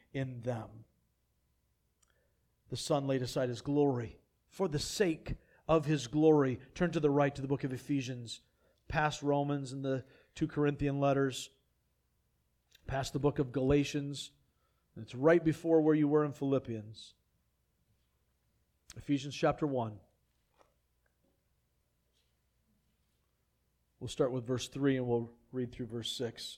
in them. The Son laid aside his glory for the sake of his glory. Turn to the right to the book of Ephesians, past Romans and the two Corinthian letters, past the book of Galatians it's right before where you were in Philippians. Ephesians chapter 1. We'll start with verse 3 and we'll read through verse 6.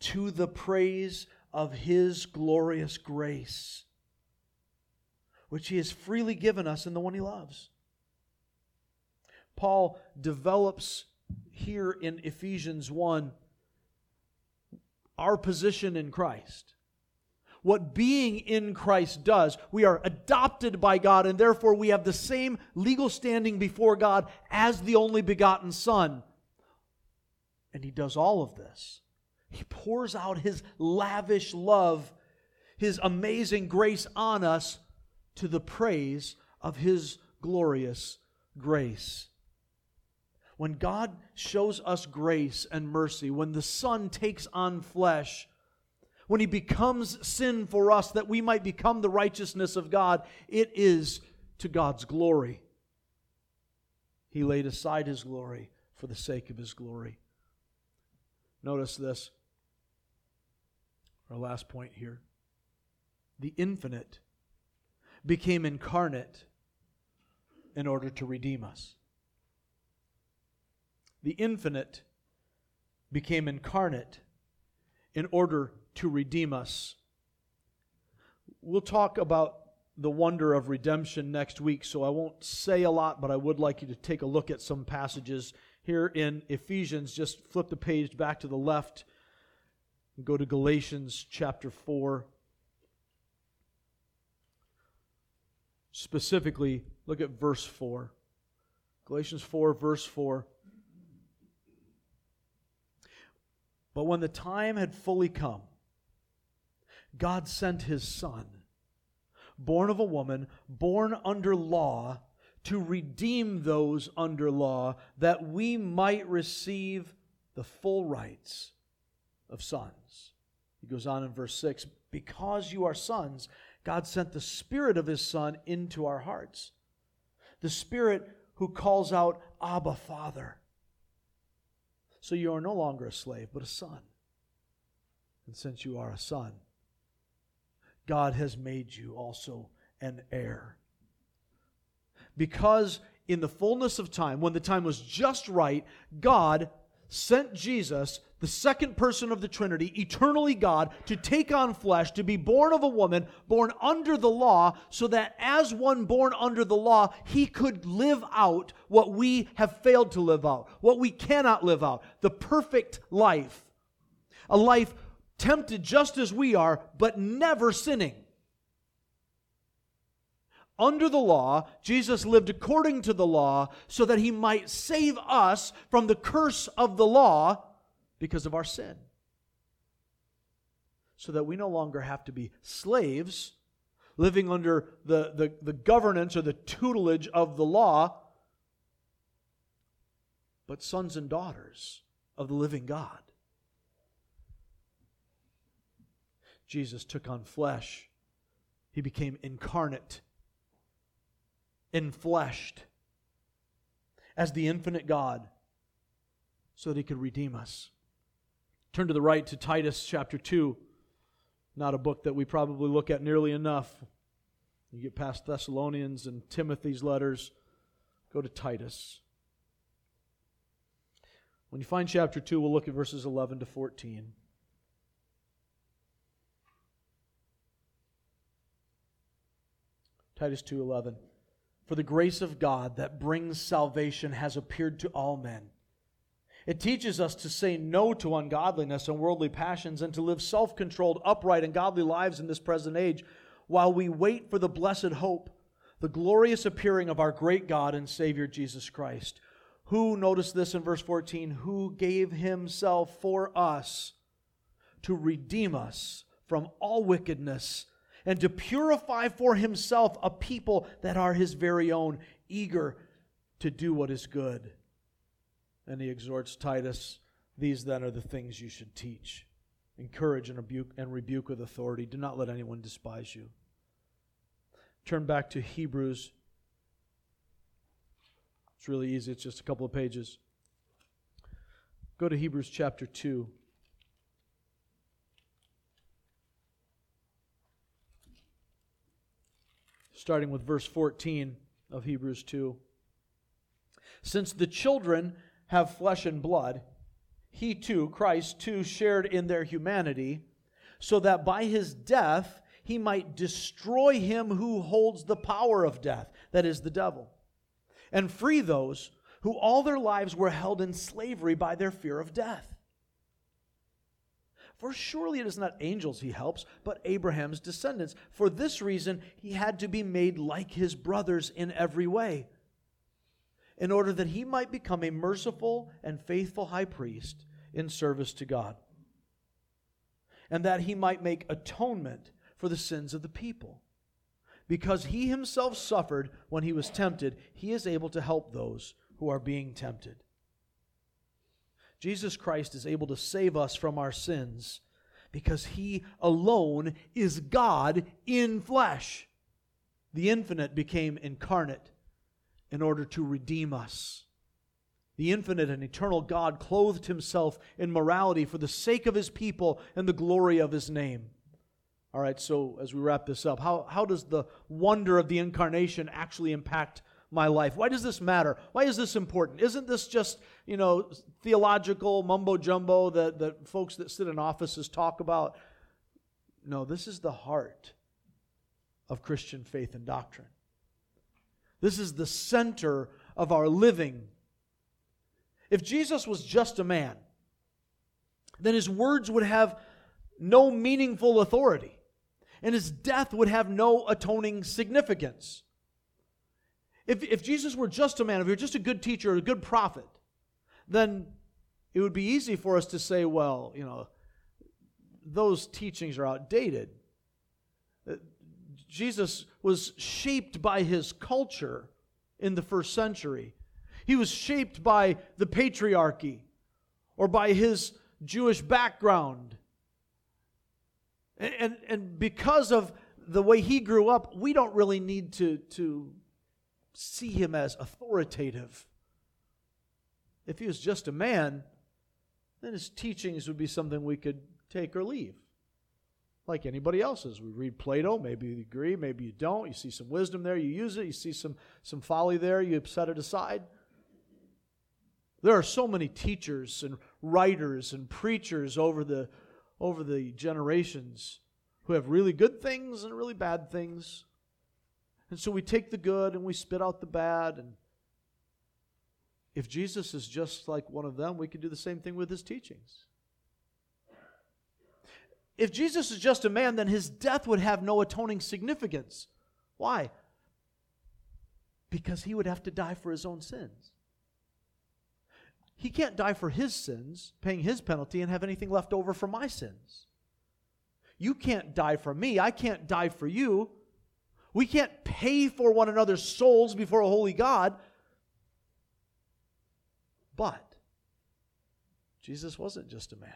to the praise of his glorious grace which he has freely given us in the one he loves. Paul develops here in Ephesians 1 our position in Christ. what being in Christ does. We are adopted by God, and therefore we have the same legal standing before God as the only begotten Son. And He does all of this. He pours out His lavish love, His amazing grace on us to the praise of His glorious grace. When God shows us grace and mercy, when the Son takes on flesh, when he becomes sin for us that we might become the righteousness of God, it is to God's glory. He laid aside his glory for the sake of his glory. Notice this. Our last point here. The infinite became incarnate in order to redeem us. The infinite became incarnate in order to redeem us. We'll talk about the wonder of redemption next week, so I won't say a lot, but I would like you to take a look at some passages here in Ephesians. Just flip the page back to the left go to Galatians chapter 4. Specifically, look at verse 4. Galatians 4, verse 4. But when the time had fully come, God sent his Son, born of a woman, born under law, to redeem those under law, that we might receive the full rights of sons. He goes on in verse 6 Because you are sons, God sent the Spirit of His Son into our hearts. The Spirit who calls out, Abba, Father. So you are no longer a slave, but a son. And since you are a son, God has made you also an heir. Because in the fullness of time, when the time was just right, God sent Jesus, the second person of the Trinity, eternally God, to take on flesh, to be born of a woman, born under the law, so that as one born under the law, he could live out what we have failed to live out, what we cannot live out, the perfect life. A life tempted just as we are, but never sinning. Under the law, Jesus lived according to the law so that he might save us from the curse of the law because of our sin. So that we no longer have to be slaves living under the, the, the governance or the tutelage of the law, but sons and daughters of the living God. Jesus took on flesh, he became incarnate, enfleshed as the infinite God so that he could redeem us. Turn to the right to Titus chapter 2. Not a book that we probably look at nearly enough. You get past Thessalonians and Timothy's letters, go to Titus. When you find chapter 2, we'll look at verses 11 to 14. Titus 2:11 For the grace of God that brings salvation has appeared to all men. It teaches us to say no to ungodliness and worldly passions and to live self-controlled, upright and godly lives in this present age while we wait for the blessed hope, the glorious appearing of our great God and Savior Jesus Christ, who notice this in verse 14, who gave himself for us to redeem us from all wickedness and to purify for himself a people that are his very own, eager to do what is good. And he exhorts Titus these then are the things you should teach. Encourage and rebuke, and rebuke with authority. Do not let anyone despise you. Turn back to Hebrews. It's really easy, it's just a couple of pages. Go to Hebrews chapter 2. Starting with verse 14 of Hebrews 2. Since the children have flesh and blood, he too, Christ too, shared in their humanity, so that by his death he might destroy him who holds the power of death, that is, the devil, and free those who all their lives were held in slavery by their fear of death. For surely it is not angels he helps, but Abraham's descendants. For this reason, he had to be made like his brothers in every way, in order that he might become a merciful and faithful high priest in service to God, and that he might make atonement for the sins of the people. Because he himself suffered when he was tempted, he is able to help those who are being tempted. Jesus Christ is able to save us from our sins because he alone is God in flesh. The infinite became incarnate in order to redeem us. The infinite and eternal God clothed himself in morality for the sake of his people and the glory of his name. All right, so as we wrap this up, how, how does the wonder of the incarnation actually impact my life? Why does this matter? Why is this important? Isn't this just, you know, theological mumbo jumbo that, that folks that sit in offices talk about? No, this is the heart of Christian faith and doctrine. This is the center of our living. If Jesus was just a man, then his words would have no meaningful authority, and his death would have no atoning significance. If, if Jesus were just a man, if he were just a good teacher a good prophet, then it would be easy for us to say, well, you know, those teachings are outdated. Uh, Jesus was shaped by his culture in the first century. He was shaped by the patriarchy or by his Jewish background. And, and, and because of the way he grew up, we don't really need to, to see him as authoritative. If he was just a man, then his teachings would be something we could take or leave, like anybody else's. We read Plato, maybe you agree, maybe you don't. You see some wisdom there, you use it. You see some, some folly there, you set it aside. There are so many teachers and writers and preachers over the, over the generations who have really good things and really bad things. And so we take the good and we spit out the bad. And if Jesus is just like one of them, we can do the same thing with his teachings. If Jesus is just a man, then his death would have no atoning significance. Why? Because he would have to die for his own sins. He can't die for his sins, paying his penalty, and have anything left over for my sins. You can't die for me. I can't die for you. We can't pay for one another's souls before a holy God. But Jesus wasn't just a man,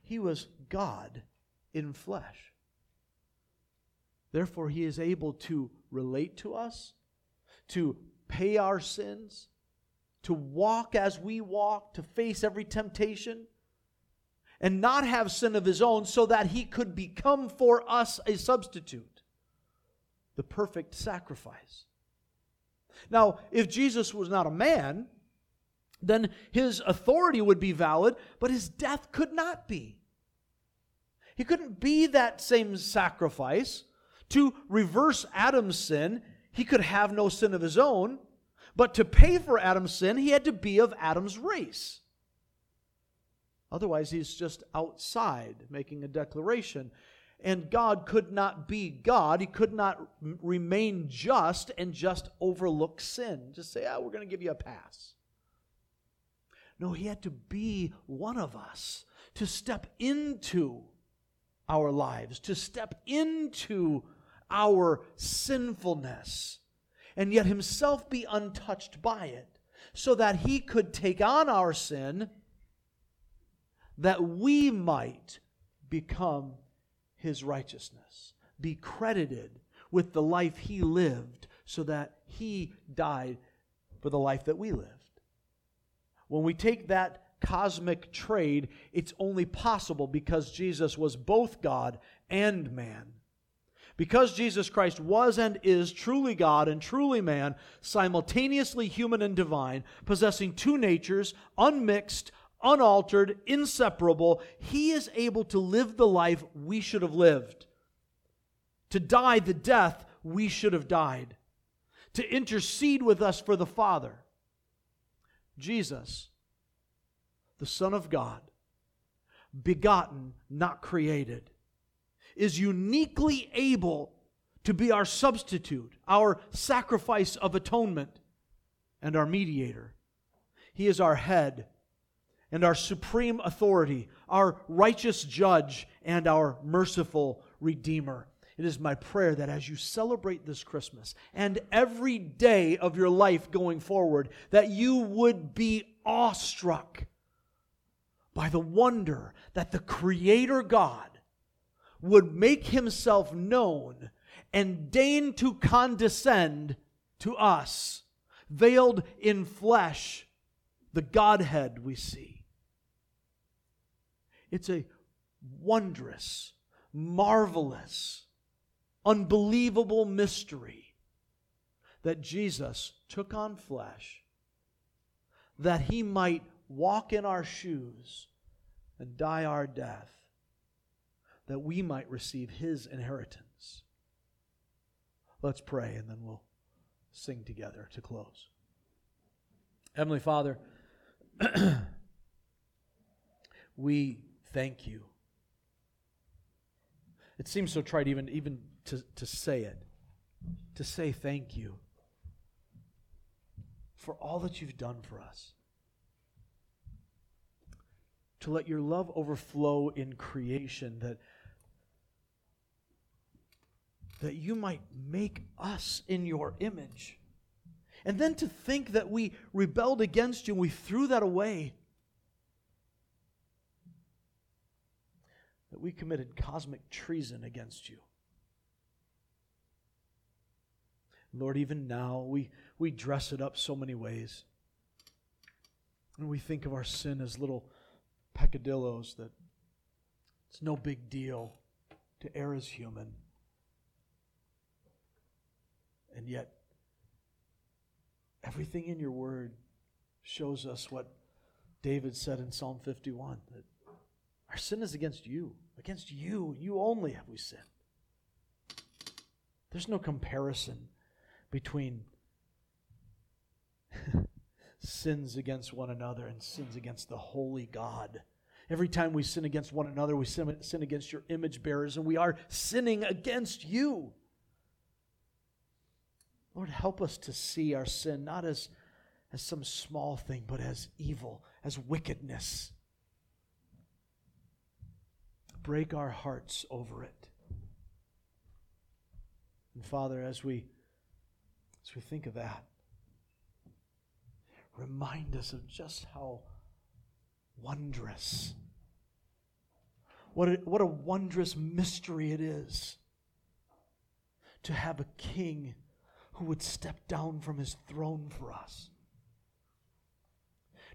he was God in flesh. Therefore, he is able to relate to us, to pay our sins, to walk as we walk, to face every temptation and not have sin of his own so that he could become for us a substitute, the perfect sacrifice. Now, if Jesus was not a man, then his authority would be valid, but his death could not be. He couldn't be that same sacrifice. To reverse Adam's sin, he could have no sin of his own, but to pay for Adam's sin, he had to be of Adam's race. Otherwise, he's just outside making a declaration. And God could not be God. He could not remain just and just overlook sin. Just say, oh, we're going to give you a pass. No, he had to be one of us to step into our lives, to step into our sinfulness, and yet himself be untouched by it, so that he could take on our sin that we might become his righteousness, be credited with the life he lived, so that he died for the life that we lived. When we take that cosmic trade, it's only possible because Jesus was both God and man. Because Jesus Christ was and is truly God and truly man, simultaneously human and divine, possessing two natures, unmixed, unaltered, inseparable, he is able to live the life we should have lived, to die the death we should have died, to intercede with us for the Father. Jesus, the Son of God, begotten, not created, is uniquely able to be our substitute, our sacrifice of atonement, and our mediator. He is our head and our supreme authority, our righteous judge, and our merciful redeemer. It is my prayer that as you celebrate this Christmas and every day of your life going forward, that you would be awestruck by the wonder that the Creator God would make himself known and deign to condescend to us, veiled in flesh, the Godhead we see. It's a wondrous, marvelous, unbelievable mystery that Jesus took on flesh that he might walk in our shoes and die our death, that we might receive his inheritance. Let's pray and then we'll sing together to close. Heavenly Father, we thank you. It seems so trite even, even to, to say it, to say thank you for all that you've done for us. To let your love overflow in creation, that, that you might make us in your image. And then to think that we rebelled against you and we threw that away. We committed cosmic treason against you. Lord, even now, we, we dress it up so many ways. And we think of our sin as little peccadillos that it's no big deal to err as human. And yet, everything in your word shows us what David said in Psalm 51 that our sin is against you. Against you, you only have we sinned. There's no comparison between sins against one another and sins against the holy God. Every time we sin against one another, we sin, against your image bearers, and we are sinning against you. Lord, help us to see our sin not as, as some small thing, but as evil, as wickedness. Break our hearts over it. And Father, as we as we think of that, remind us of just how wondrous, what a, what a wondrous mystery it is to have a king who would step down from his throne for us,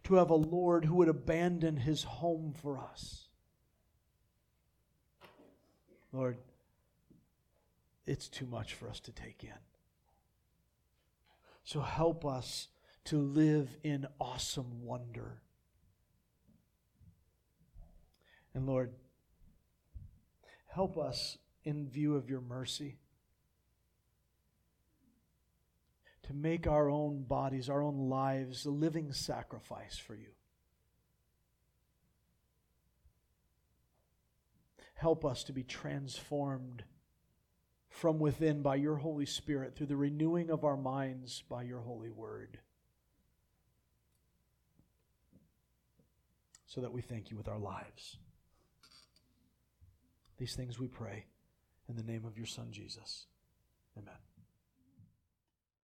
to have a Lord who would abandon his home for us. Lord, it's too much for us to take in. So help us to live in awesome wonder. And Lord, help us in view of your mercy to make our own bodies, our own lives, a living sacrifice for you. Help us to be transformed from within by your Holy Spirit through the renewing of our minds by your holy word. So that we thank you with our lives. These things we pray in the name of your Son, Jesus. Amen.